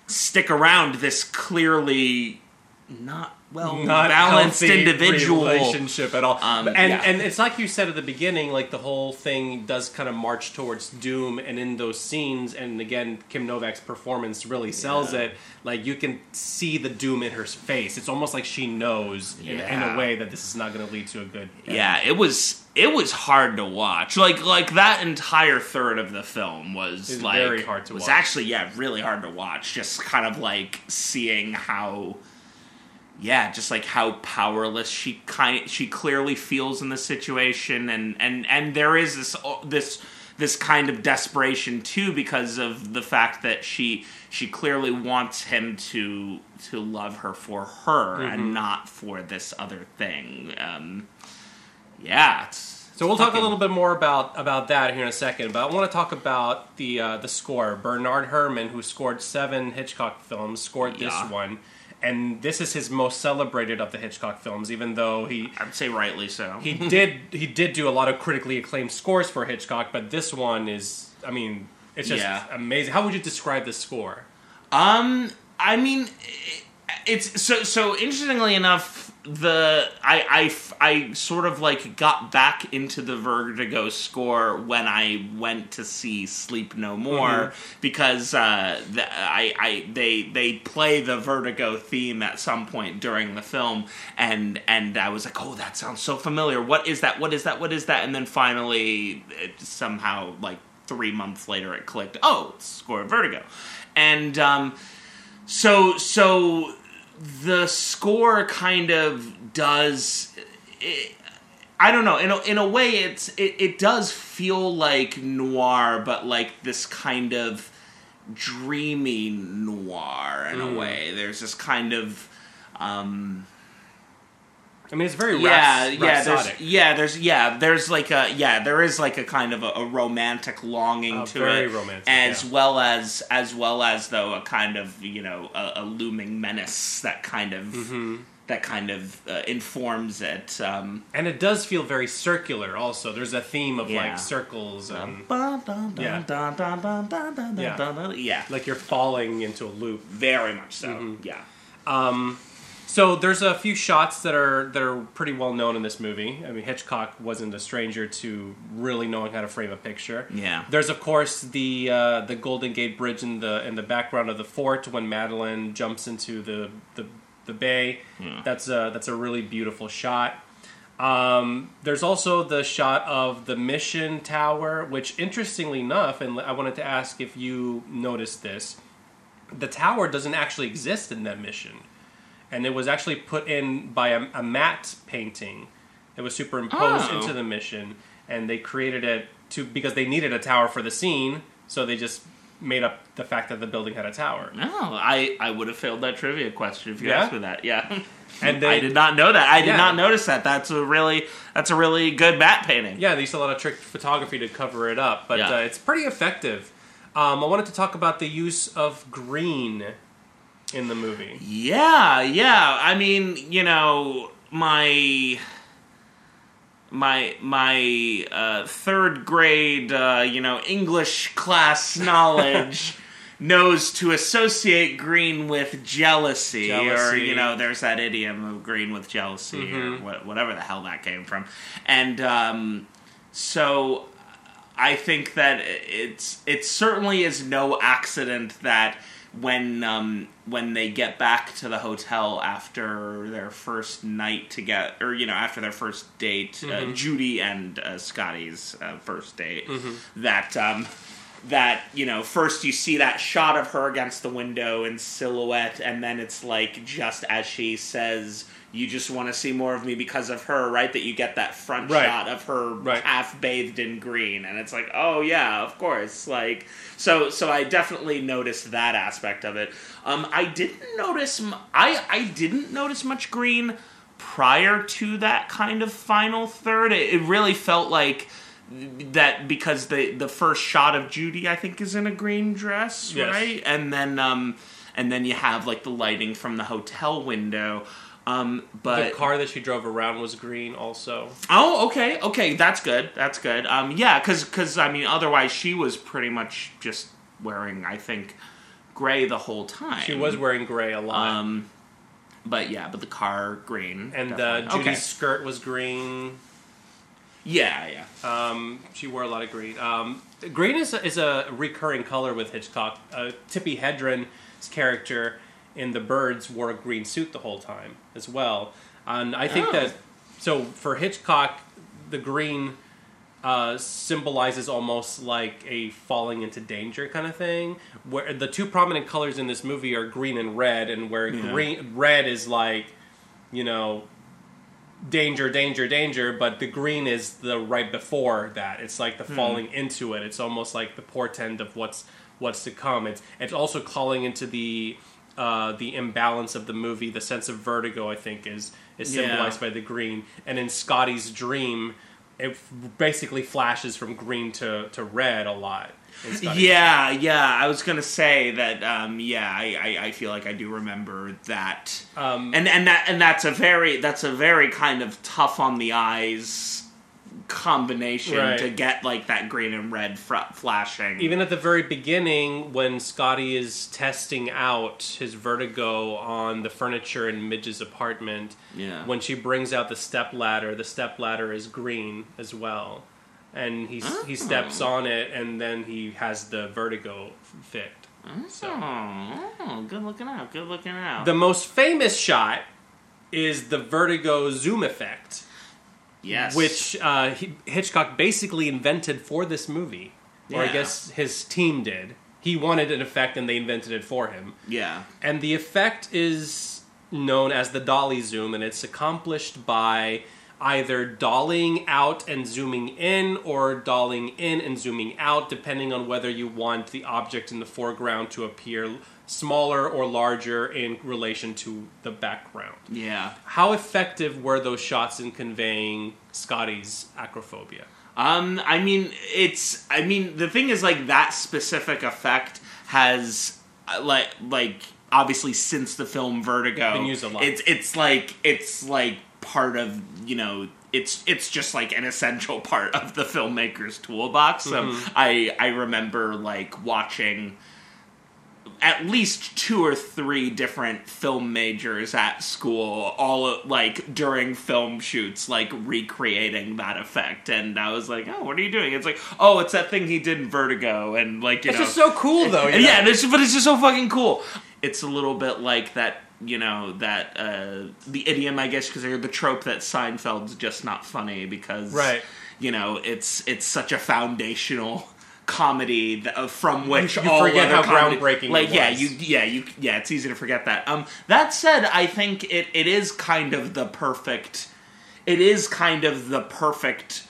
stick around this clearly not well Not balanced individual relationship at all. Um, and yeah. and it's like you said at the beginning, like the whole thing does kind of march towards doom, and in those scenes, and again, Kim Novak's performance really sells Yeah. it. Like you can see the doom in her face. It's almost like she knows in, in a way that this is not going to lead to a good. end. Yeah, it was it was hard to watch. Like like that entire third of the film was like very hard to was watch. actually yeah really hard to watch. Just kind of like seeing how yeah, just like how powerless she kind she clearly feels in the situation, and and and there is this this this kind of desperation too because of the fact that she she clearly wants him to to love her for her Mm-hmm. and not for this other thing. Um, yeah, it's, So we'll talk a little bit more about about that here in a second, but I want to talk about the uh, the score. Bernard Herrmann, who scored seven Hitchcock films, scored this Yeah. one, and this is his most celebrated of the Hitchcock films. Even though he I'd say rightly so. he did he did do a lot of critically acclaimed scores for Hitchcock, but this one is, I mean, it's just Yeah. amazing. How would you describe this score? Um, I mean, it's so so. Interestingly enough, the I, I I sort of like got back into the Vertigo score when I went to see Sleep No More because uh, the, I I they they play the Vertigo theme at some point during the film, and and I was like, oh, that sounds so familiar. What is that? What is that? What is that? And then finally, it somehow like three months later, it clicked. Oh, it's score of Vertigo, and um, so so the score kind of does it, I don't know in a, in a way it's it, it does feel like noir but like this kind of dreamy noir in a way. There's this kind of um I mean, it's very yeah, raps- yeah, there's, yeah, there's, yeah, there's like a, yeah, there is like a kind of a, a romantic longing Uh, to very it, romantic, as yeah. well as, as well as though a kind of, you know, a, a looming menace that kind of, Mm-hmm. that kind of uh, informs it. Um, and it does feel very circular. Also, there's a theme of Yeah. like circles and Yeah. Yeah. dun, dun, yeah, like you're falling into a loop. very much so. Mm-hmm. Yeah, So there's a few shots that are that are pretty well known in this movie. I mean, Hitchcock wasn't a stranger to really knowing how to frame a picture. Yeah. There's of course the uh, the Golden Gate Bridge in the in the background of the fort when Madeleine jumps into the the, the bay. Yeah. That's a that's a really beautiful shot. Um, there's also the shot of the mission tower, which interestingly enough, and I wanted to ask if you noticed this, the tower doesn't actually exist in that mission and it was actually put in by a, a matte painting. It was superimposed Oh. into the mission, and they created it to because they needed a tower for the scene, so they just made up the fact that the building had a tower. no, I, I would have failed that trivia question if you Yeah? asked me that. Yeah, And I did not know that. I did Yeah. not notice that. That's a really, that's a really good matte painting. Yeah, they used a lot of trick photography to cover it up, but Yeah. uh, it's pretty effective. Um, I wanted to talk about the use of green in the movie. Yeah, yeah. I mean, you know, my my my uh, third grade, uh, you know, English class knowledge knows to associate green with jealousy, or you know, there's that idiom of green with jealousy, or what, whatever the hell that came from, and um, so I think that it's it certainly is no accident that when um, when they get back to the hotel after their first night together, or you know after their first date, uh, Judy and uh, Scottie's uh, first date, that. Um, that you know first you see that shot of her against the window in silhouette and then it's like just as she says you just want to see more of me because of her right that you get that front Right. shot of her Right. half bathed in green and it's like oh yeah of course like so so i definitely noticed that aspect of it um i didn't notice m- i i didn't notice much green prior to that kind of final third it, it really felt like that because the the first shot of Judy I think is in a green dress, Yes. right? And then um and then you have like the lighting from the hotel window. Um but The car that she drove around was green, also. Oh, okay. Okay, that's good. That's good. Um yeah, cuz cuz I mean otherwise she was pretty much just wearing I think gray the whole time. She was wearing gray a lot. um but yeah, but the car green. and definitely. Judy's okay. skirt was green. Yeah, yeah. Um, she wore a lot of green. Um, green is a, is a recurring color with Hitchcock. Uh, Tippi Hedren's character in The Birds wore a green suit the whole time as well. And I think Oh. that so for Hitchcock, the green uh, symbolizes almost like a falling into danger kind of thing. Where the two prominent colors in this movie are green and red, and where Yeah. green red is like, you know, danger, danger, danger, but the green is the right before that. It's like the falling into it. It's almost like the portend of what's what's to come. It's it's also calling into the uh, the imbalance of the movie. The sense of vertigo, I think, is is Yeah. symbolized by the green. And in Scottie's dream, it basically flashes from green to, to red a lot. Yeah, yeah. I was gonna say that. Um, yeah, I, I, I feel like I do remember that. Um, and and that and that's a very that's a very kind of tough on the eyes combination Right. to get like that green and red fr- flashing. Even at the very beginning, when Scottie is testing out his vertigo on the furniture in Midge's apartment, Yeah. when she brings out the step ladder, the step ladder is green as well, and he he oh. steps on it, and then he has the vertigo fit. So Oh, oh, good looking out. Good looking out. the most famous shot is the vertigo zoom effect, yes, which uh, he, Hitchcock basically invented for this movie, or I guess his team did. He wanted an effect, and they invented it for him. yeah. And the effect is known as the dolly zoom, and it's accomplished by either dollying out and zooming in, or dollying in and zooming out, depending on whether you want the object in the foreground to appear smaller or larger in relation to the background. Yeah. How effective were those shots in conveying Scottie's acrophobia? Um, I mean, it's. I mean, the thing is, like that specific effect has, uh, like, like obviously since the film Vertigo, Been used a lot. It's it's like it's like part of you know. It's it's just like an essential part of the filmmaker's toolbox. Um, Mm-hmm. I I remember like watching at least two or three different film majors at school, all like during film shoots, like recreating that effect. And I was like, "Oh, what are you doing?" It's like, "Oh, it's that thing he did in Vertigo," and like you It's know, just so cool, though. you know? yeah, it's, but it's just so fucking cool. It's a little bit like that, you know, that uh, the idiom, I guess, because they're the trope that Seinfeld's just not funny because, Right. You know, it's it's such a foundational comedy that, uh, from which you all forget other how comedy- groundbreaking it Like, yeah, you, yeah, you, yeah. It's easy to forget that. Um, that said, I think it, it is kind of the perfect. It is kind of the perfect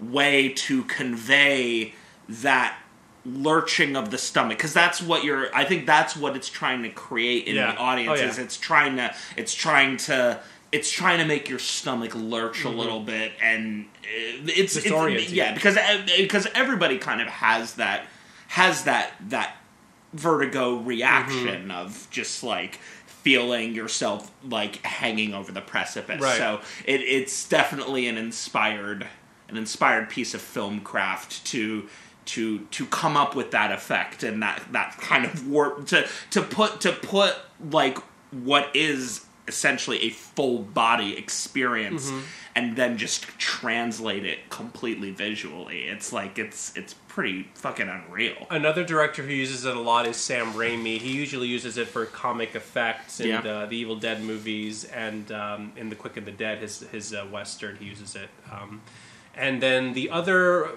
way to convey that lurching of the stomach because that's what you're i think that's what it's trying to create in Yeah. the audience Oh, yeah. is it's trying to it's trying to it's trying to make your stomach lurch Mm-hmm. a little bit and uh, it's, it's yeah because uh, because everybody kind of has that has that that vertigo reaction Mm-hmm. of just like feeling yourself like hanging over the precipice Right. so it, it's definitely an inspired an inspired piece of film craft to to to come up with that effect and that that kind of warp to to put to put like what is essentially a full body experience Mm-hmm. and then just translate it completely visually it's like it's it's pretty fucking unreal Another director who uses it a lot is Sam Raimi. He usually uses it for comic effects in Yeah. uh, the Evil Dead movies and um, in The Quick and the Dead, his his uh, western. He uses it. Um, and then the other uh,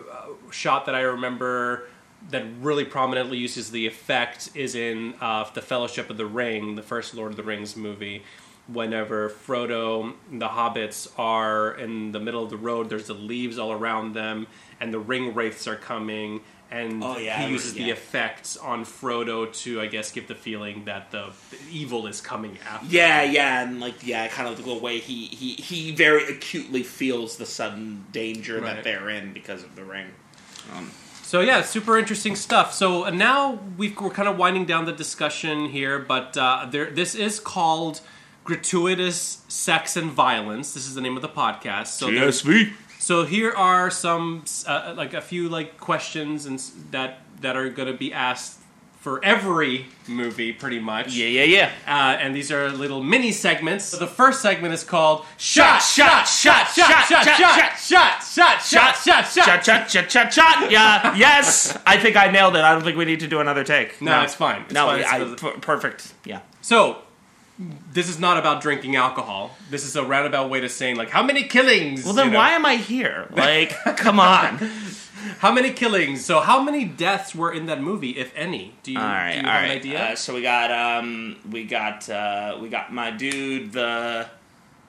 shot that I remember that really prominently uses the effect is in uh, the Fellowship of the Ring, the first Lord of the Rings movie. Whenever Frodo and the hobbits are in the middle of the road, there's the leaves all around them, and the ring wraiths are coming, and Oh, yeah, he uses the effects on Frodo to, I guess, give the feeling that the, the evil is coming after. Yeah, yeah, and like yeah, kind of the way he he he very acutely feels the sudden danger Right. that they're in because of the ring. Um, So yeah, super interesting stuff. So uh, now we've, we're kind of winding down the discussion here, but uh, there, this is called gratuitous sex and violence. This is the name of the podcast. So there's- So here are some uh, like a few like questions and s- that that are going to be asked for every movie, pretty much. yeah, yeah, yeah. Uh, and these are little mini segments. So the first segment is called Shot, shot, shot, shot, shot, shot, shot, shot, shot, shot, shot, Shot, shot, shot, shot, shot. Yeah, yes. I think I nailed it. I don't think we need to do another take. No, it's fine. It's no, fine. It's- per- perfect. Yeah. So, this is not about drinking alcohol. This is a roundabout way to saying like how many killings. Well, then you know? why am I here? Like, come on. How many killings? So, how many deaths were in that movie, if any? Do you, All right, do you all have right. an idea? Uh, so we got um, we got uh, we got my dude, the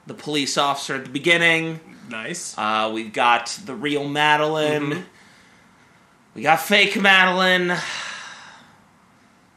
the police officer at the beginning. nice. Uh, we've got the real Madeleine. Mm-hmm. We got fake Madeleine.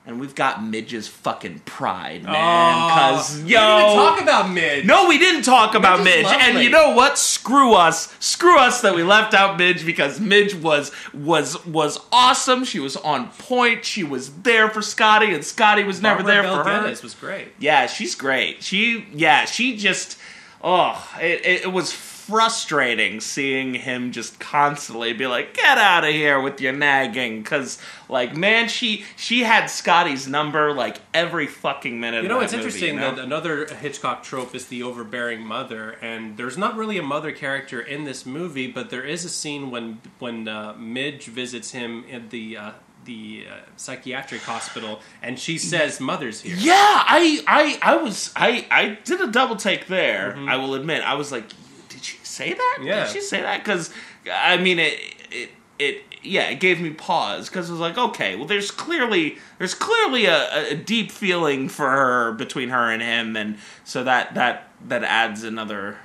And we've got Midge's fucking pride, man. Oh, Because we yo, didn't even talk about Midge. no, we didn't talk about is Midge. And you know what? Screw us. Screw us that we left out Midge because Midge was was was awesome. She was on point. She was there for Scottie, and Scottie was never Barbara there Bel for her. Was great. Yeah, she's great. She yeah, she just oh, it, it, it was frustrating seeing him just constantly be like, "Get out of here with your nagging," because like man, she she had Scottie's number like every fucking minute. You know, of it's movie, interesting you know? that another Hitchcock trope is the overbearing mother, and there's not really a mother character in this movie, but there is a scene when when uh, Midge visits him in the uh, the uh, psychiatric hospital, and she says, "Mother's here." Yeah, I, I, I was, I, I did a double take there. Mm-hmm. I will admit, I was like, say that? Yeah. did she say that? Because I mean, it, it, it, yeah, it gave me pause because I was like, okay, well, there's clearly, there's clearly a, a deep feeling for her between her and him, and so that that that adds another.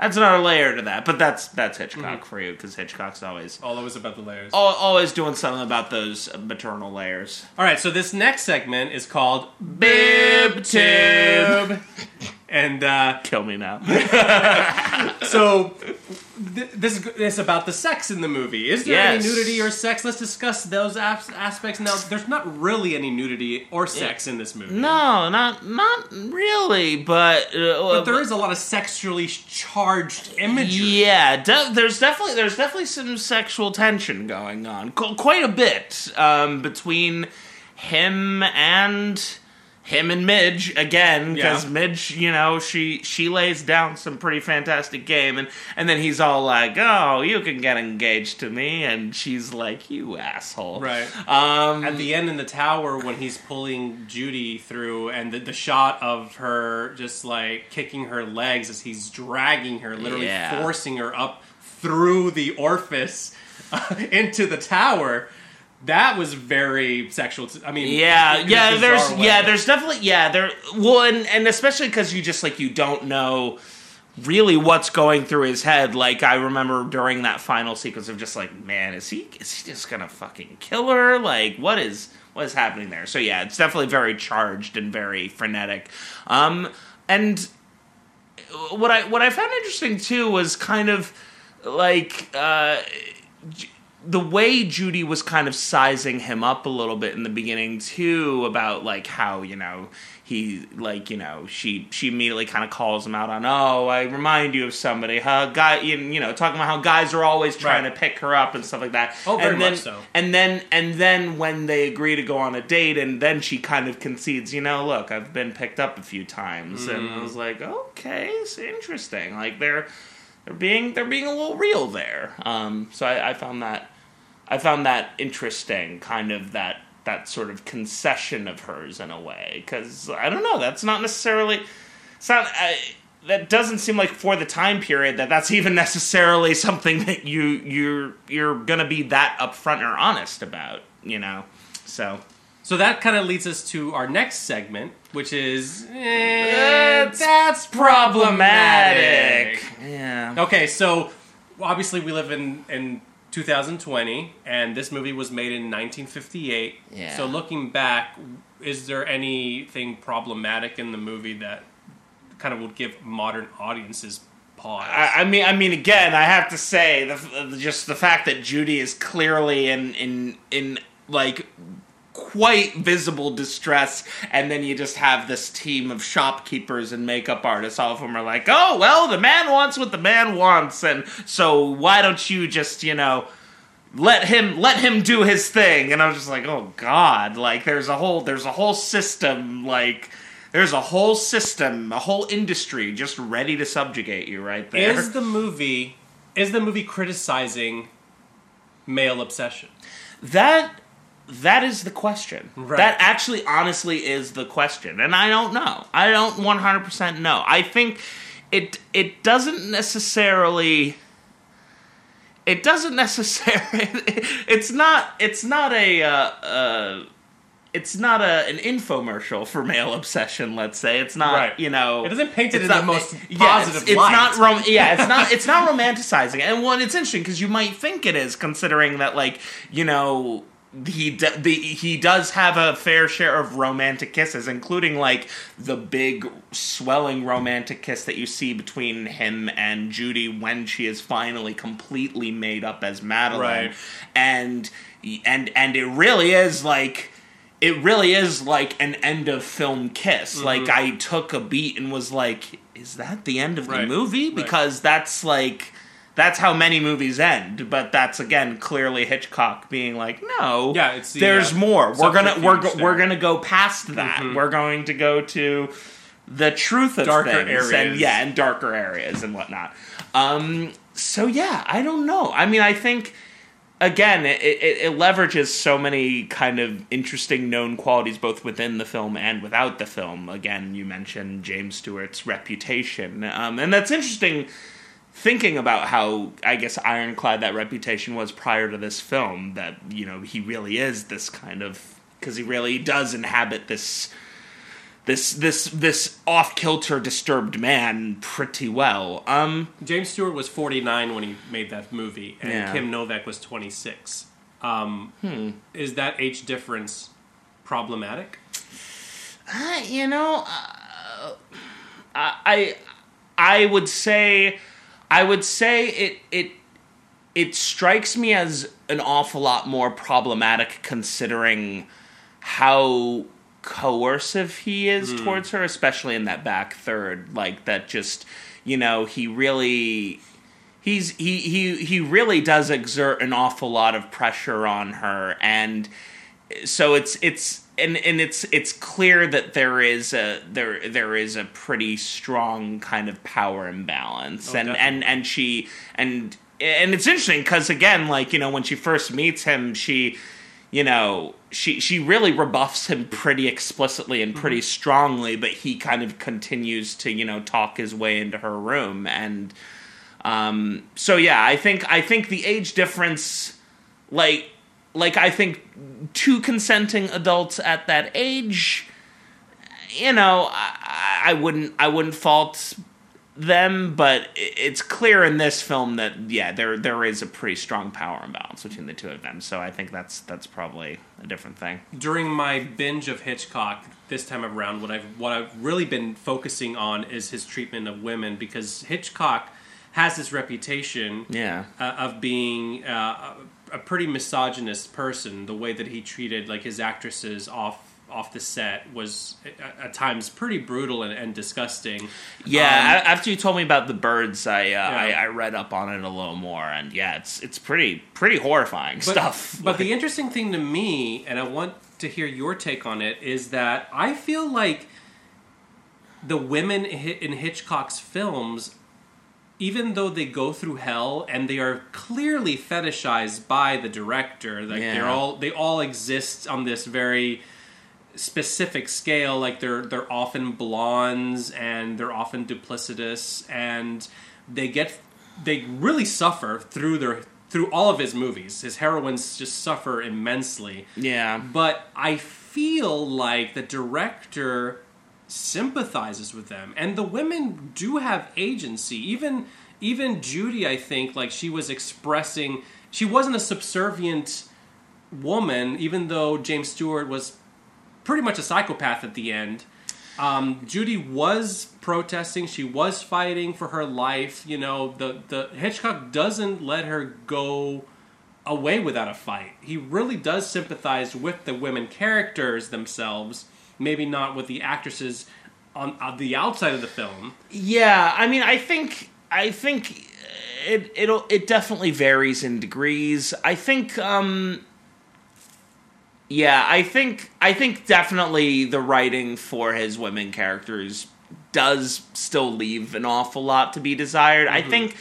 Adds another layer to that, but that's that's Hitchcock Mm-hmm. for you because Hitchcock's always always about the layers. al- always doing something about those maternal layers. All right, so this next segment is called Bib Tube, and uh, Kill me now. so th- this is about the sex in the movie. Is there Yes. any nudity or sex? Let's discuss those as- aspects now. There's not really any nudity or sex in this movie. No, not not really, but, uh, But there is a lot of sexually charged imagery. Yeah, de- there's definitely there's definitely some sexual tension going on, Qu- quite a bit um, between him and him and Midge again because Yeah. Midge, you know, she she lays down some pretty fantastic game, and and then he's all like, "Oh, you can get engaged to me," and she's like, "You asshole." Right. Um, At the end in the tower, when he's pulling Judy through, and the, the shot of her just like kicking her legs as he's dragging her, literally Yeah. forcing her up through the orifice into the tower. That was very sexual. t- I mean, Yeah, yeah. There's way. yeah, there's definitely yeah. There well, and, and especially because you just like you don't know really what's going through his head. Like I remember during that final sequence of just like, man, is he is he just gonna fucking kill her? Like what is what is happening there? So yeah, it's definitely very charged and very frenetic. Um, and what I what I found interesting too was kind of like uh, the way Judy was kind of sizing him up a little bit in the beginning too about like how you know he like you know she she immediately kind of calls him out on oh I remind you of somebody huh guy you, you know talking about how guys are always trying Right. to pick her up and stuff like that Oh, very and then, much so. and then and then when they agree to go on a date and then she kind of concedes you know look I've been picked up a few times and Mm. I was like okay it's interesting like they're they're being they're being a little real there. Um, so I, I found that I found that interesting kind of that that sort of concession of hers in a way. Because I don't know that's not necessarily it's not I, that doesn't seem like for the time period that that's even necessarily something that you you're you're gonna be that upfront or honest about you know? So. So that kind of leads us to our next segment, which is eh, That's that's problematic. yeah Okay, so obviously we live in in 2020, and this movie was made in 1958. Yeah. So looking back, is there anything problematic in the movie that kind of would give modern audiences pause? I, I mean, I mean, again, I have to say the, just the fact that Judy is clearly in in in like quite visible distress, and then you just have this team of shopkeepers and makeup artists. All of them are like, "Oh, well, the man wants what the man wants, and so why don't you just, you know." Let him let him do his thing, and I was just like, "Oh God!" Like, there's a whole there's a whole system like there's a whole system, a whole industry just ready to subjugate you right there. is the movie is the movie criticizing male obsession? That that is the question. Right. That actually honestly is the question. And I don't know. I don't 100% know. I think it it doesn't necessarily it doesn't necessarily it's not it's not a uh, uh it's not a an infomercial for male obsession. Let's say it's not. Right. You know, It doesn't paint it it's in the most yeah, positive it's, it's light. not rom- yeah, it's not. It's not romanticizing. And one, it's interesting because you might think it is, considering that, like, you know, he d- the he does have a fair share of romantic kisses, including like the big swelling romantic kiss that you see between him and Judy when she is finally completely made up as Madeleine, Right. and and and it really is like it really is like an end of film kiss. Mm-hmm. Like I took a beat and was like, is that the end of the Right. movie? Right. Because that's like that's how many movies end. But that's again clearly Hitchcock being like, no, Yeah, it's the, there's uh, more. We're gonna we're go- we're gonna go past that. We're going to go to the truth of Darker things and areas. yeah, and darker areas and whatnot. Um, so yeah, I don't know. I mean, I think again, it, it, it leverages so many kind of interesting known qualities both within the film and without the film. Again, you mentioned James Stewart's reputation, um, and that's interesting. Thinking about how I guess ironclad that reputation was prior to this film, that you know he really is this kind of because he really does inhabit this this this this off kilter disturbed man pretty well. Um, James Stewart was 49 when he made that movie, and Yeah. Kim Novak was 26. Um, Hmm. Is that age difference problematic? Uh, you know, uh, I I would say I would say it it it strikes me as an awful lot more problematic considering how coercive he is hmm. towards her, especially in that back third. Like that, just you know, he really he's he he he really does exert an awful lot of pressure on her and so it's it's and and it's it's clear that there is a there there is a pretty strong kind of power imbalance. Oh, and definitely. and and she and and it's interesting because again like you know when she first meets him she you know she she really rebuffs him pretty explicitly and pretty strongly but he kind of continues to you know talk his way into her room. And um so yeah i think i think the age difference like like i think two consenting adults at that age you know i, I wouldn't i wouldn't fault them but it's clear in this film that yeah there there is a pretty strong power imbalance between the two of them. So i think that's that's probably a different thing. During my binge of Hitchcock this time around, what I've what I've really been focusing on is his treatment of women because Hitchcock has this reputation yeah. uh, of being uh, a pretty misogynist person. The way that he treated like his actresses off off the set was at, at times pretty brutal and, and disgusting. yeah Um, after you told me about the birds I, uh, I Yeah. i read up on it a little more and yeah it's it's pretty pretty horrifying but, stuff But the interesting thing to me, and I want to hear your take on it, is that I feel like the women in Hitchcock's films, even though they go through hell and they are clearly fetishized by the director, like they're all they all exist on this very specific scale like they're they're often blondes and they're often duplicitous and they get they really suffer through their through all of his movies. His heroines just suffer immensely. Yeah. But i feel like the director sympathizes with them and the women do have agency even even judy i think like she was expressing she wasn't a subservient woman even though james stewart was pretty much a psychopath at the end um, Judy was protesting. She was fighting for her life. You know, the the Hitchcock doesn't let her go away without a fight. He really does sympathize with the women characters themselves. Maybe not with the actresses on, on the outside of the film. Yeah, I mean, I think I think it it'll it definitely varies in degrees. I think um yeah, I think I think definitely the writing for his women characters does still leave an awful lot to be desired. I think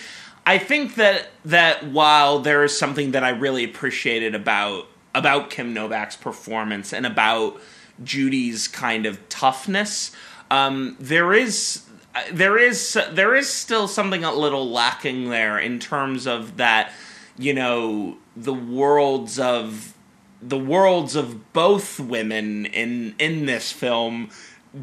I think that that while there is something that I really appreciated about about Kim Novak's performance and about Judy's kind of toughness, um, there is there is there is still something a little lacking there in terms of that you know the worlds of the worlds of both women in in this film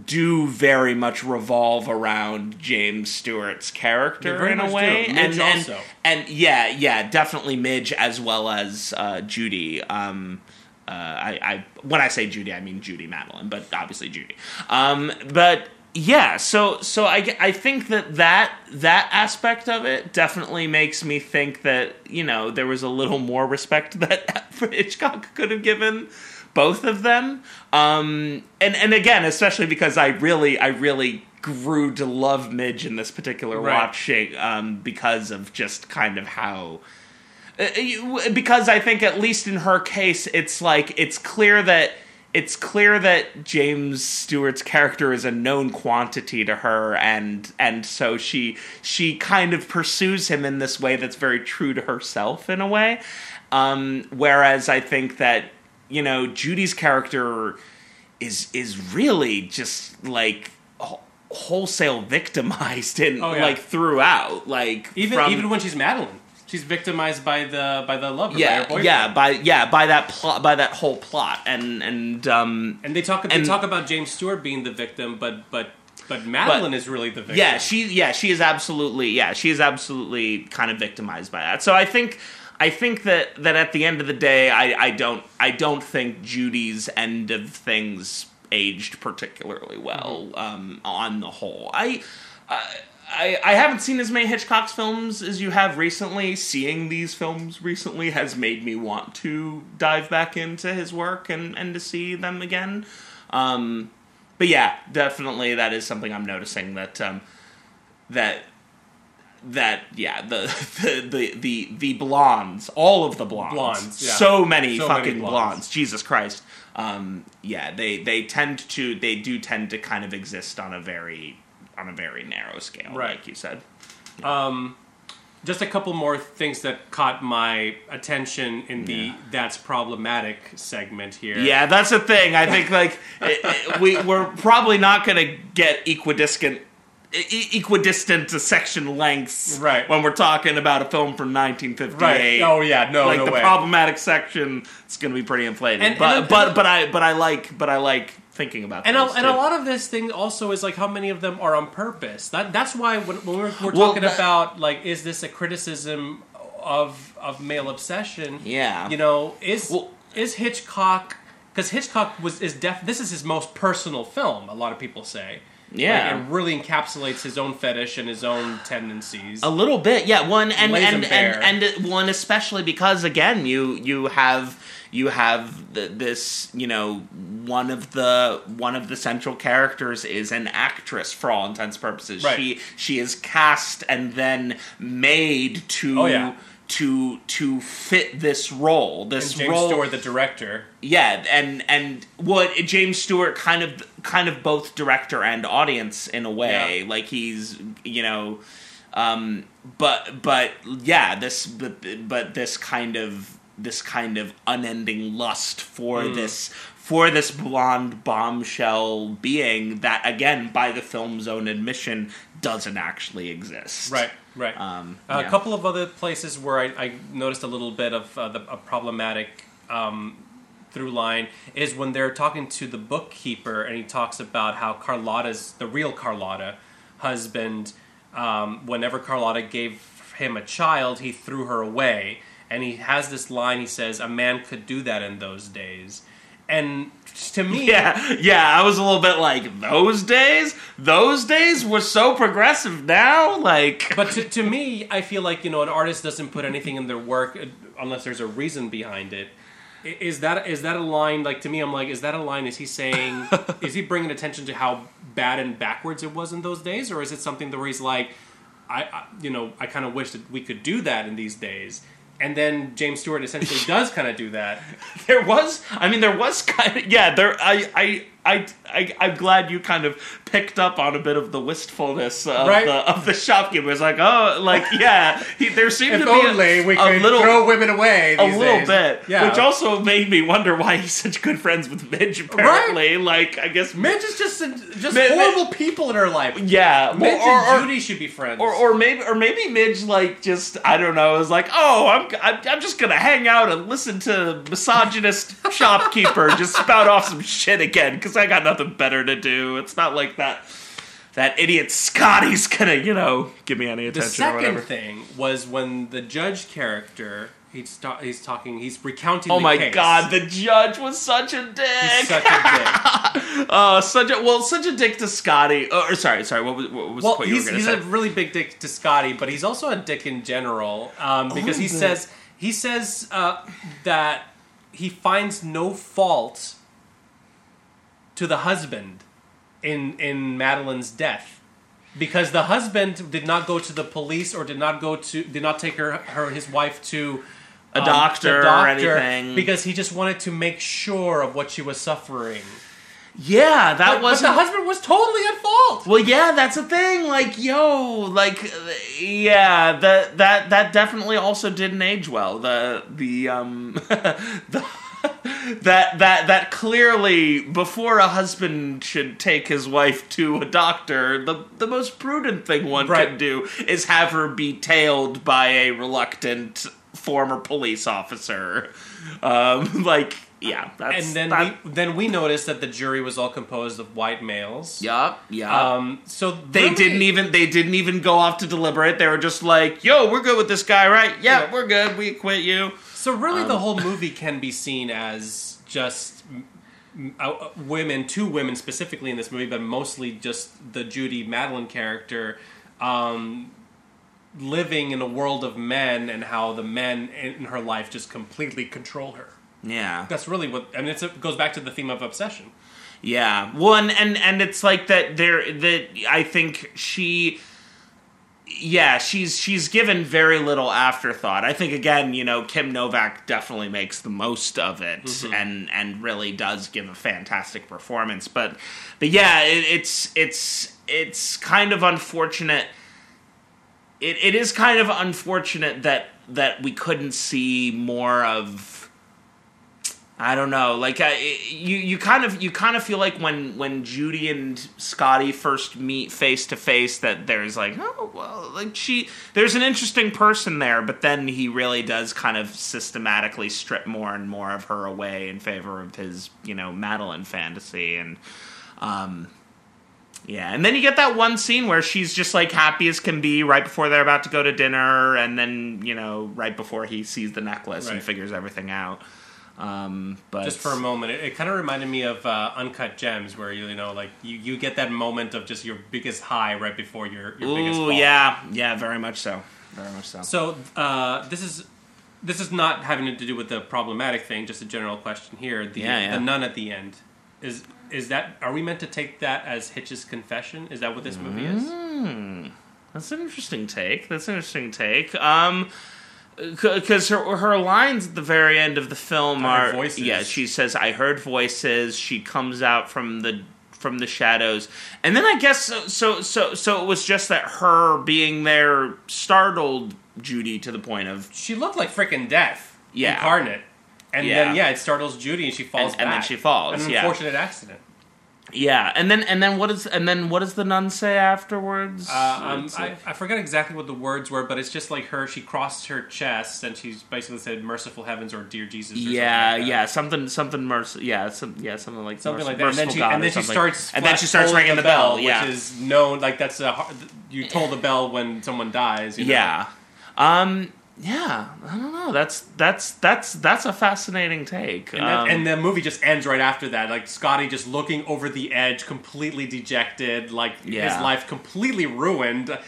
do very much revolve around James Stewart's character in a way, Midge and and, also. and yeah, yeah, definitely Midge as well as uh, Judy. Um, Uh, I, I when I say Judy, I mean Judy Madeline, but obviously Judy. Um, but yeah, so so I, I think that, that that aspect of it definitely makes me think that you know there was a little more respect that Hitchcock could have given both of them. Um, and and again, especially because I really I really grew to love Midge in this particular Right. watching um, because of just kind of how because I think at least in her case, it's like it's clear that it's clear that James Stewart's character is a known quantity to her, and and so she she kind of pursues him in this way that's very true to herself in a way. Um, whereas I think that you know Judy's character is is really just like wholesale victimized in Oh, yeah. like throughout like Even from- even when she's Madeleine, she's victimized by the by the lover. by yeah, boyfriend. yeah, by yeah, by that plot, by that whole plot, and and um, And they talk they And- talk about James Stewart being the victim, but but but Madeleine is really the victim. yeah, she yeah, she is absolutely yeah, she is absolutely kind of victimized by that. So I think I think that that at the end of the day, I I don't I don't think Judy's end of things aged particularly well Mm-hmm. um, on the whole. I. I, I haven't seen as many Hitchcock's films as you have recently. Seeing these films recently has made me want to dive back into his work and, and to see them again. Um, but yeah, definitely that is something I'm noticing that um, that that yeah the the the the, the blondes, all of the blondes, Blondes, yeah. so many So many fucking blondes. blondes. Jesus Christ. Um, yeah, they they tend to they do tend to kind of exist on a very on a very narrow scale, Right. like you said. Um, just a couple more things that caught my attention in the "That's Problematic" segment here. Yeah, that's the thing. I think like it, it- we we're probably not going to get equidistant equidistant to section lengths Right. when we're talking about a film from 1958. Right. Oh yeah. No. like no the way. problematic section, it's going to be pretty inflated. And- but and- but but I but I like but I like thinking about And a, and a lot of this thing also is like how many of them are on purpose. That that's why when, when we're, we're Well, talking that- about like is this a criticism of of male obsession? Yeah. You know, is Well- is Hitchcock because Hitchcock was is def this is his most personal film. A lot of people say. Yeah. Like, it really encapsulates his own fetish and his own tendencies. A little bit, yeah. One and Lays and, and and one especially because again, you you have you have the, this you know one of the one of the central characters is an actress for all intents and purposes. Right. She she is cast and then made to. Oh, yeah. To to fit this role, this and James role, Stewart, the director. yeah, and and what James Stewart kind of kind of both director and audience in a way. Yeah. Like he's you know, um, but but yeah, this but but this kind of this kind of unending lust for Hmm. this for this blonde bombshell being that again by the film's own admission doesn't actually exist. Right, right. Um, A yeah. couple of other places where I, I noticed a little bit of uh, the, a problematic um, through line is when they're talking to the bookkeeper and he talks about how Carlotta's, the real Carlotta, husband, um, whenever Carlotta gave him a child, he threw her away. And he has this line he says, A man could do that in those days. And to me, Yeah, yeah, I was a little bit like those days. Those days were so progressive now. Like, But to, to me, I feel like you know an artist doesn't put anything in their work uh, unless there's a reason behind it. Is that is that a line? Like to me, I'm like, is that a line? Is he saying? is he bringing attention to how bad and backwards it was in those days, or is it something where he's like, I, I you know, I kind of wish that we could do that in these days. And then James Stewart essentially does kind of do that. there was, I mean, there was kind of, yeah. There, I, I, I, I, I'm glad you kind of picked up on a bit of the wistfulness of Right. the of the shopkeeper. It's like, oh, like yeah, he, there seemed to be only a, we a little. throw women away. a little days. bit, yeah. which also made me wonder why he's such good friends with Midge. Apparently, like I guess Midge is just just Mi- Mi- horrible people in her life. yeah, Midge or- and Judy should be friends. or or maybe or maybe Midge like just I don't know is like oh I'm I'm, I'm just gonna hang out and listen to misogynist shopkeeper just spout off some shit again because I got nothing better to do. It's not like that. that idiot Scottie's gonna, you know, give me any The attention or second whatever. thing was when the judge character he's ta- he's talking he's recounting. Oh the my case. god, the judge was such a dick. He's such a dick. Oh, such a well, such a dick to Scottie. Oh, or sorry, sorry. What was what was the Well, point you he's, were gonna say? he's a really big dick to Scottie, but he's also a dick in general um, because he Oh, the- says he says uh, that he finds no fault to the husband in in Madeleine's death because the husband did not go to the police or did not go to did not take her her his wife to A um, doctor or anything. because he just wanted to make sure of what she was suffering. yeah, that But, but was the husband was totally at fault. Well, yeah, that's the thing. Like, yo, like, yeah, that that that definitely also didn't age well. The the um the. That that that clearly before a husband should take his wife to a doctor, the the most prudent thing one Right. could do is have her be tailed by a reluctant former police officer. Um, like, yeah, that's and then that, we then we noticed that the jury was all composed of white males. Yeah, yup. Um. So They really- didn't even they didn't even go off to deliberate. They were just like, "Yo, we're good with this guy, right? Yeah, Yeah. we're good. We acquit you." So really, Um, the whole movie can be seen as just mm, uh, women, two women specifically in this movie, but mostly just the Judy Madeleine character. Um, living in a world of men and how the men in her life just completely control her. Yeah, That's really what, and it's, it goes back to the theme of obsession. yeah. One and and it's like that. There that I think she. Yeah, she's she's given very little afterthought. I think again, you know, Kim Novak definitely makes the most of it, mm-hmm. and and really does give a fantastic performance. But but yeah, it, it's it's it's kind of unfortunate. It, it is kind of unfortunate that that we couldn't see more of I don't know. Like I, you, you kind of, you kind of feel like when when Judy and Scottie first meet face to face, that there's like, oh well, like she, there's an interesting person there, but then he really does kind of systematically strip more and more of her away in favor of his, you know, Madeleine fantasy, and um, yeah, and then you get that one scene where she's just like happy as can be right before they're about to go to dinner, and then you know, right before he sees the necklace and figures everything out. Um, but just for a moment. It, it kind of reminded me of uh, Uncut Gems, where you you know like you, you get that moment of just your biggest high right before your your biggest Ooh, fall. yeah, yeah, very much so, very much so. So uh, this is this is not having to do with the problematic thing. Just a general question here. The Yeah, yeah. the nun at the end is is that are we meant to take that as Hitch's confession? Is that what this movie is? Mm. That's an interesting take. That's an interesting take. Um, because her her lines at the very end of the film I are voices. yeah. She says, "I heard voices." She comes out from the from the shadows, and then I guess so. So so, so it was just that her being there startled Judy to the point of She looked like freaking death Yeah. incarnate. And Yeah. then yeah, it startles Judy and she falls And- and then she falls, An yeah. unfortunate accident. Yeah. And then and then what is and then what does the nun say afterwards? Uh, um, I, like- I forget exactly what the words were, but it's just like her. She crossed her chest and she's basically said "Merciful Heavens" or "Dear Jesus." Or yeah, something like yeah, something, something, merc- yeah, some, yeah, something like something merc- like that. And then merciful she, God and then she starts, and then she starts ringing the bell. which yeah, is known like that's a har- you toll the bell when someone dies. You know? yeah, um, yeah. I don't know. That's that's that's that's a fascinating take. And, that, Um, and the movie just ends right after that. Like Scottie just looking over the edge, completely dejected, like Yeah. his life completely ruined. Uh,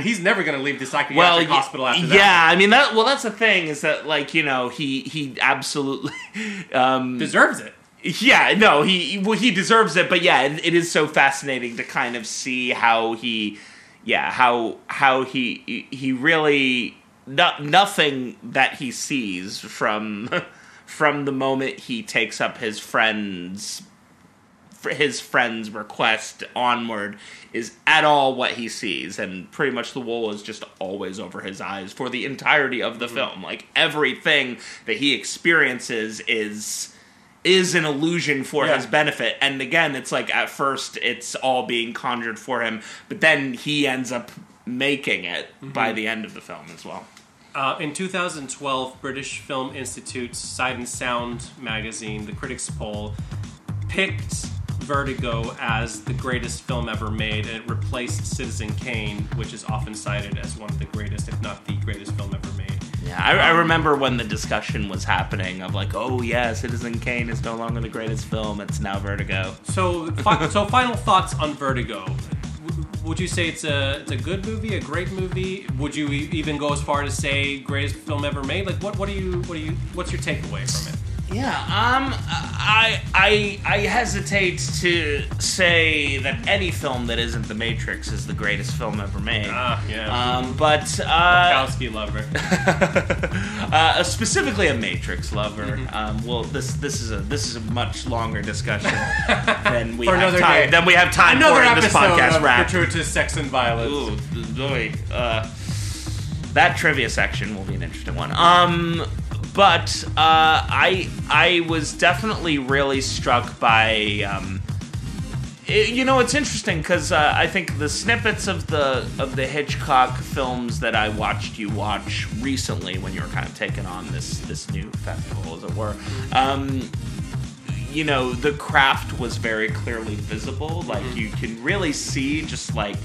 he's never going to leave the psychiatric well, y- hospital after that. yeah. I mean that. Well, that's the thing is that like you know he he absolutely. Um, deserves it. Yeah, no, he well, he deserves it, but yeah, it, it is so fascinating to kind of see how he, yeah, how how he he really no, nothing that he sees from from the moment he takes up his friend's his friend's request onward is at all what he sees. And pretty much the wool is just always over his eyes for the entirety of the mm-hmm. film. Like everything that he experiences is is an illusion for Yeah. his benefit. And again it's like at first it's all being conjured for him but then he ends up making it by the end of the film as well Uh, in 2012, British Film Institute's Sight and Sound magazine, the Critics Poll, picked Vertigo as the greatest film ever made. And it replaced Citizen Kane, which is often cited as one of the greatest, if not the greatest film ever made. Yeah, I, I remember when the discussion was happening of like, oh yeah, Citizen Kane is no longer the greatest film; it's now Vertigo. So, fi- so final thoughts on Vertigo. Would you say it's a it's a good movie, a great movie? Would you even go as far to say greatest film ever made? Like, what what do you what do you what's your takeaway from it? Yeah, um, I I I hesitate to say that any film that isn't The Matrix is the greatest film ever made. Ah, yeah. Um, but uh, Kowski lover. uh, specifically a Matrix lover. Mm-hmm. Um, well, this this is a this is a much longer discussion than we For have time day. than we have time Another for in this episode podcast of wrap. gratuitous sex and violence. Ooh, boy, uh, that trivia section will be an interesting one. Um, but uh, I I was definitely really struck by. Um, it- you know, it's interesting because uh, I think the snippets of the of the Hitchcock films that I watched you watch recently, when you were kind of taking on this this new festival, as it were, um, you know, the craft was very clearly visible. Like Mm-hmm. you can really see just like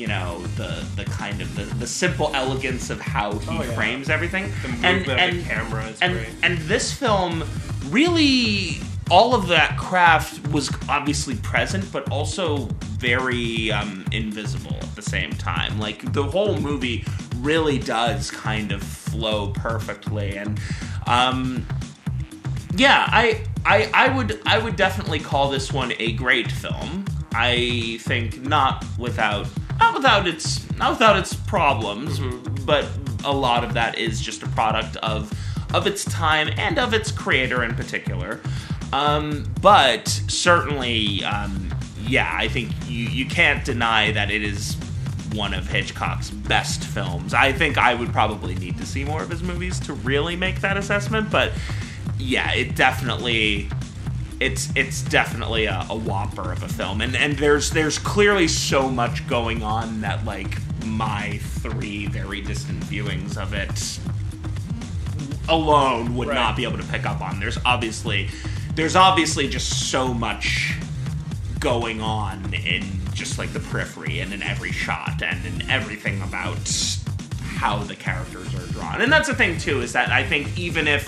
you know the the kind of the, the simple elegance of how he Oh, yeah. frames everything. The movement of the camera is and, great. And this film really all of that craft was obviously present, but also very um, invisible at the same time. Like the whole movie really does kind of flow perfectly, and um, yeah, I, I I would I would definitely call this one a great film. I think not without not without its not without its problems, but a lot of that is just a product of of its time and of its creator in particular. Um, but certainly, um, yeah, I think you you can't deny that it is one of Hitchcock's best films. I think I would probably need to see more of his movies to really make that assessment, but yeah, it definitely it's it's definitely a, a whopper of a film. And and there's there's clearly so much going on that like my three very distant viewings of it alone would Right. not be able to pick up on. There's obviously there's obviously just so much going on in just like the periphery and in every shot and in everything about how the characters are drawn. And that's the thing too is that I think even if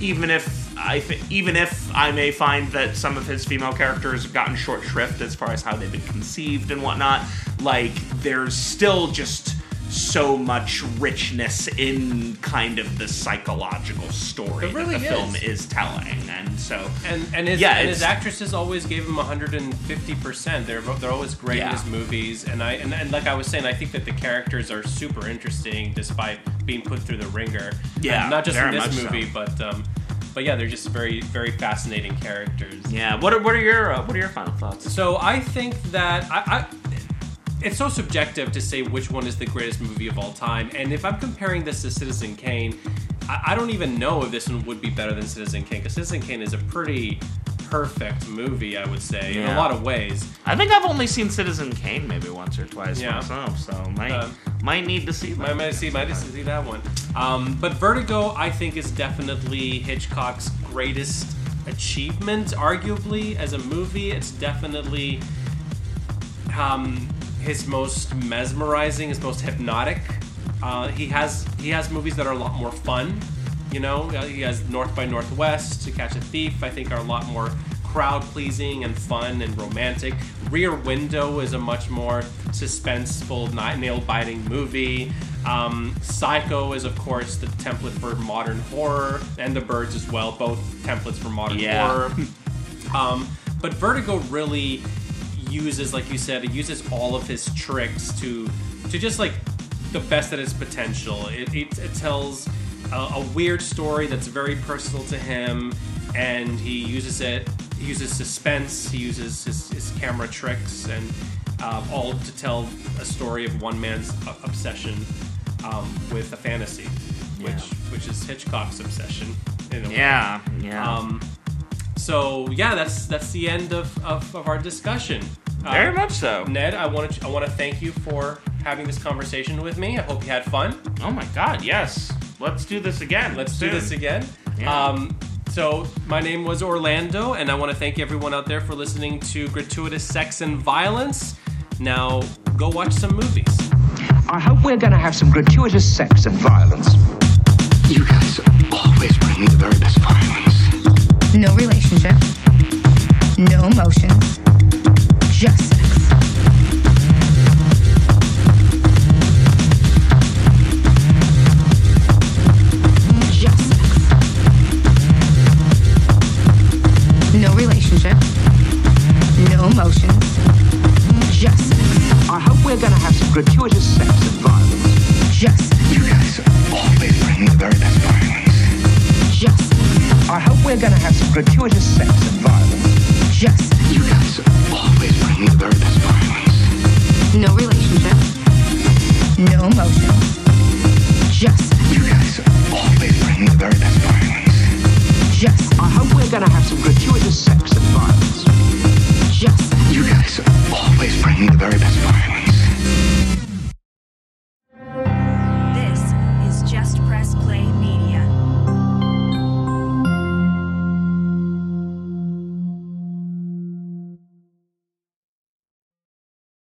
even if I think even if I may find that some of his female characters have gotten short shrift as far as how they've been conceived and whatnot, like there's still just so much richness in kind of the psychological story really that the is. film is telling, and so And and his Yeah, and his actresses always gave him 150 percent. They're they're always great in his movies, and I and, and like I was saying, I think that the characters are super interesting despite being put through the ringer. Yeah, And not just in this much so. movie, but um, but yeah, they're just very very fascinating characters. yeah. What are what are your uh, what are your final thoughts? So I think that I, I it's so subjective to say which one is the greatest movie of all time. And if I'm comparing this to Citizen Kane, I, I don't even know if this one would be better than Citizen Kane because Citizen Kane is a pretty perfect movie, I would say, in a Yeah. lot of ways. I think I've only seen Citizen Kane maybe once or twice Yeah. myself, so might Um, might need to see that. I might see, might just see that one. Um, but Vertigo, I think, is definitely Hitchcock's greatest achievement, arguably as a movie. It's definitely um, his most mesmerizing, his most hypnotic. Uh, he has he has movies that are a lot more fun. You know, he has North by Northwest, To Catch a Thief. I think are a lot more crowd pleasing and fun and romantic. Rear Window is a much more suspenseful, nail biting movie. Um, Psycho is, of course, the template for modern horror, and The Birds as well, both templates for modern Yeah. horror. Um, but Vertigo really uses, like you said, it uses all of his tricks to to just like the best at its potential. It, it, it tells a, a weird story that's very personal to him, and he uses it. He uses suspense. He uses his, his camera tricks, and uh, all to tell a story of one man's obsession um, with a fantasy, which Yeah. which is Hitchcock's obsession. In a way. yeah, yeah. Um, so yeah, that's that's the end of, of, of our discussion. Uh, Very much so. Ned, I want to I want to thank you for having this conversation with me. I hope you had fun. Oh my god, yes. Let's do this again. Let's soon. do this again. Yeah. Um, So, my name was Orlando, and I want to thank everyone out there for listening to Gratuitous Sex and Violence. Now, go watch some movies. I hope we're going to have some gratuitous sex and violence. You guys always bring me the very best violence. No relationship. No emotions. Just. Just gratuitous sex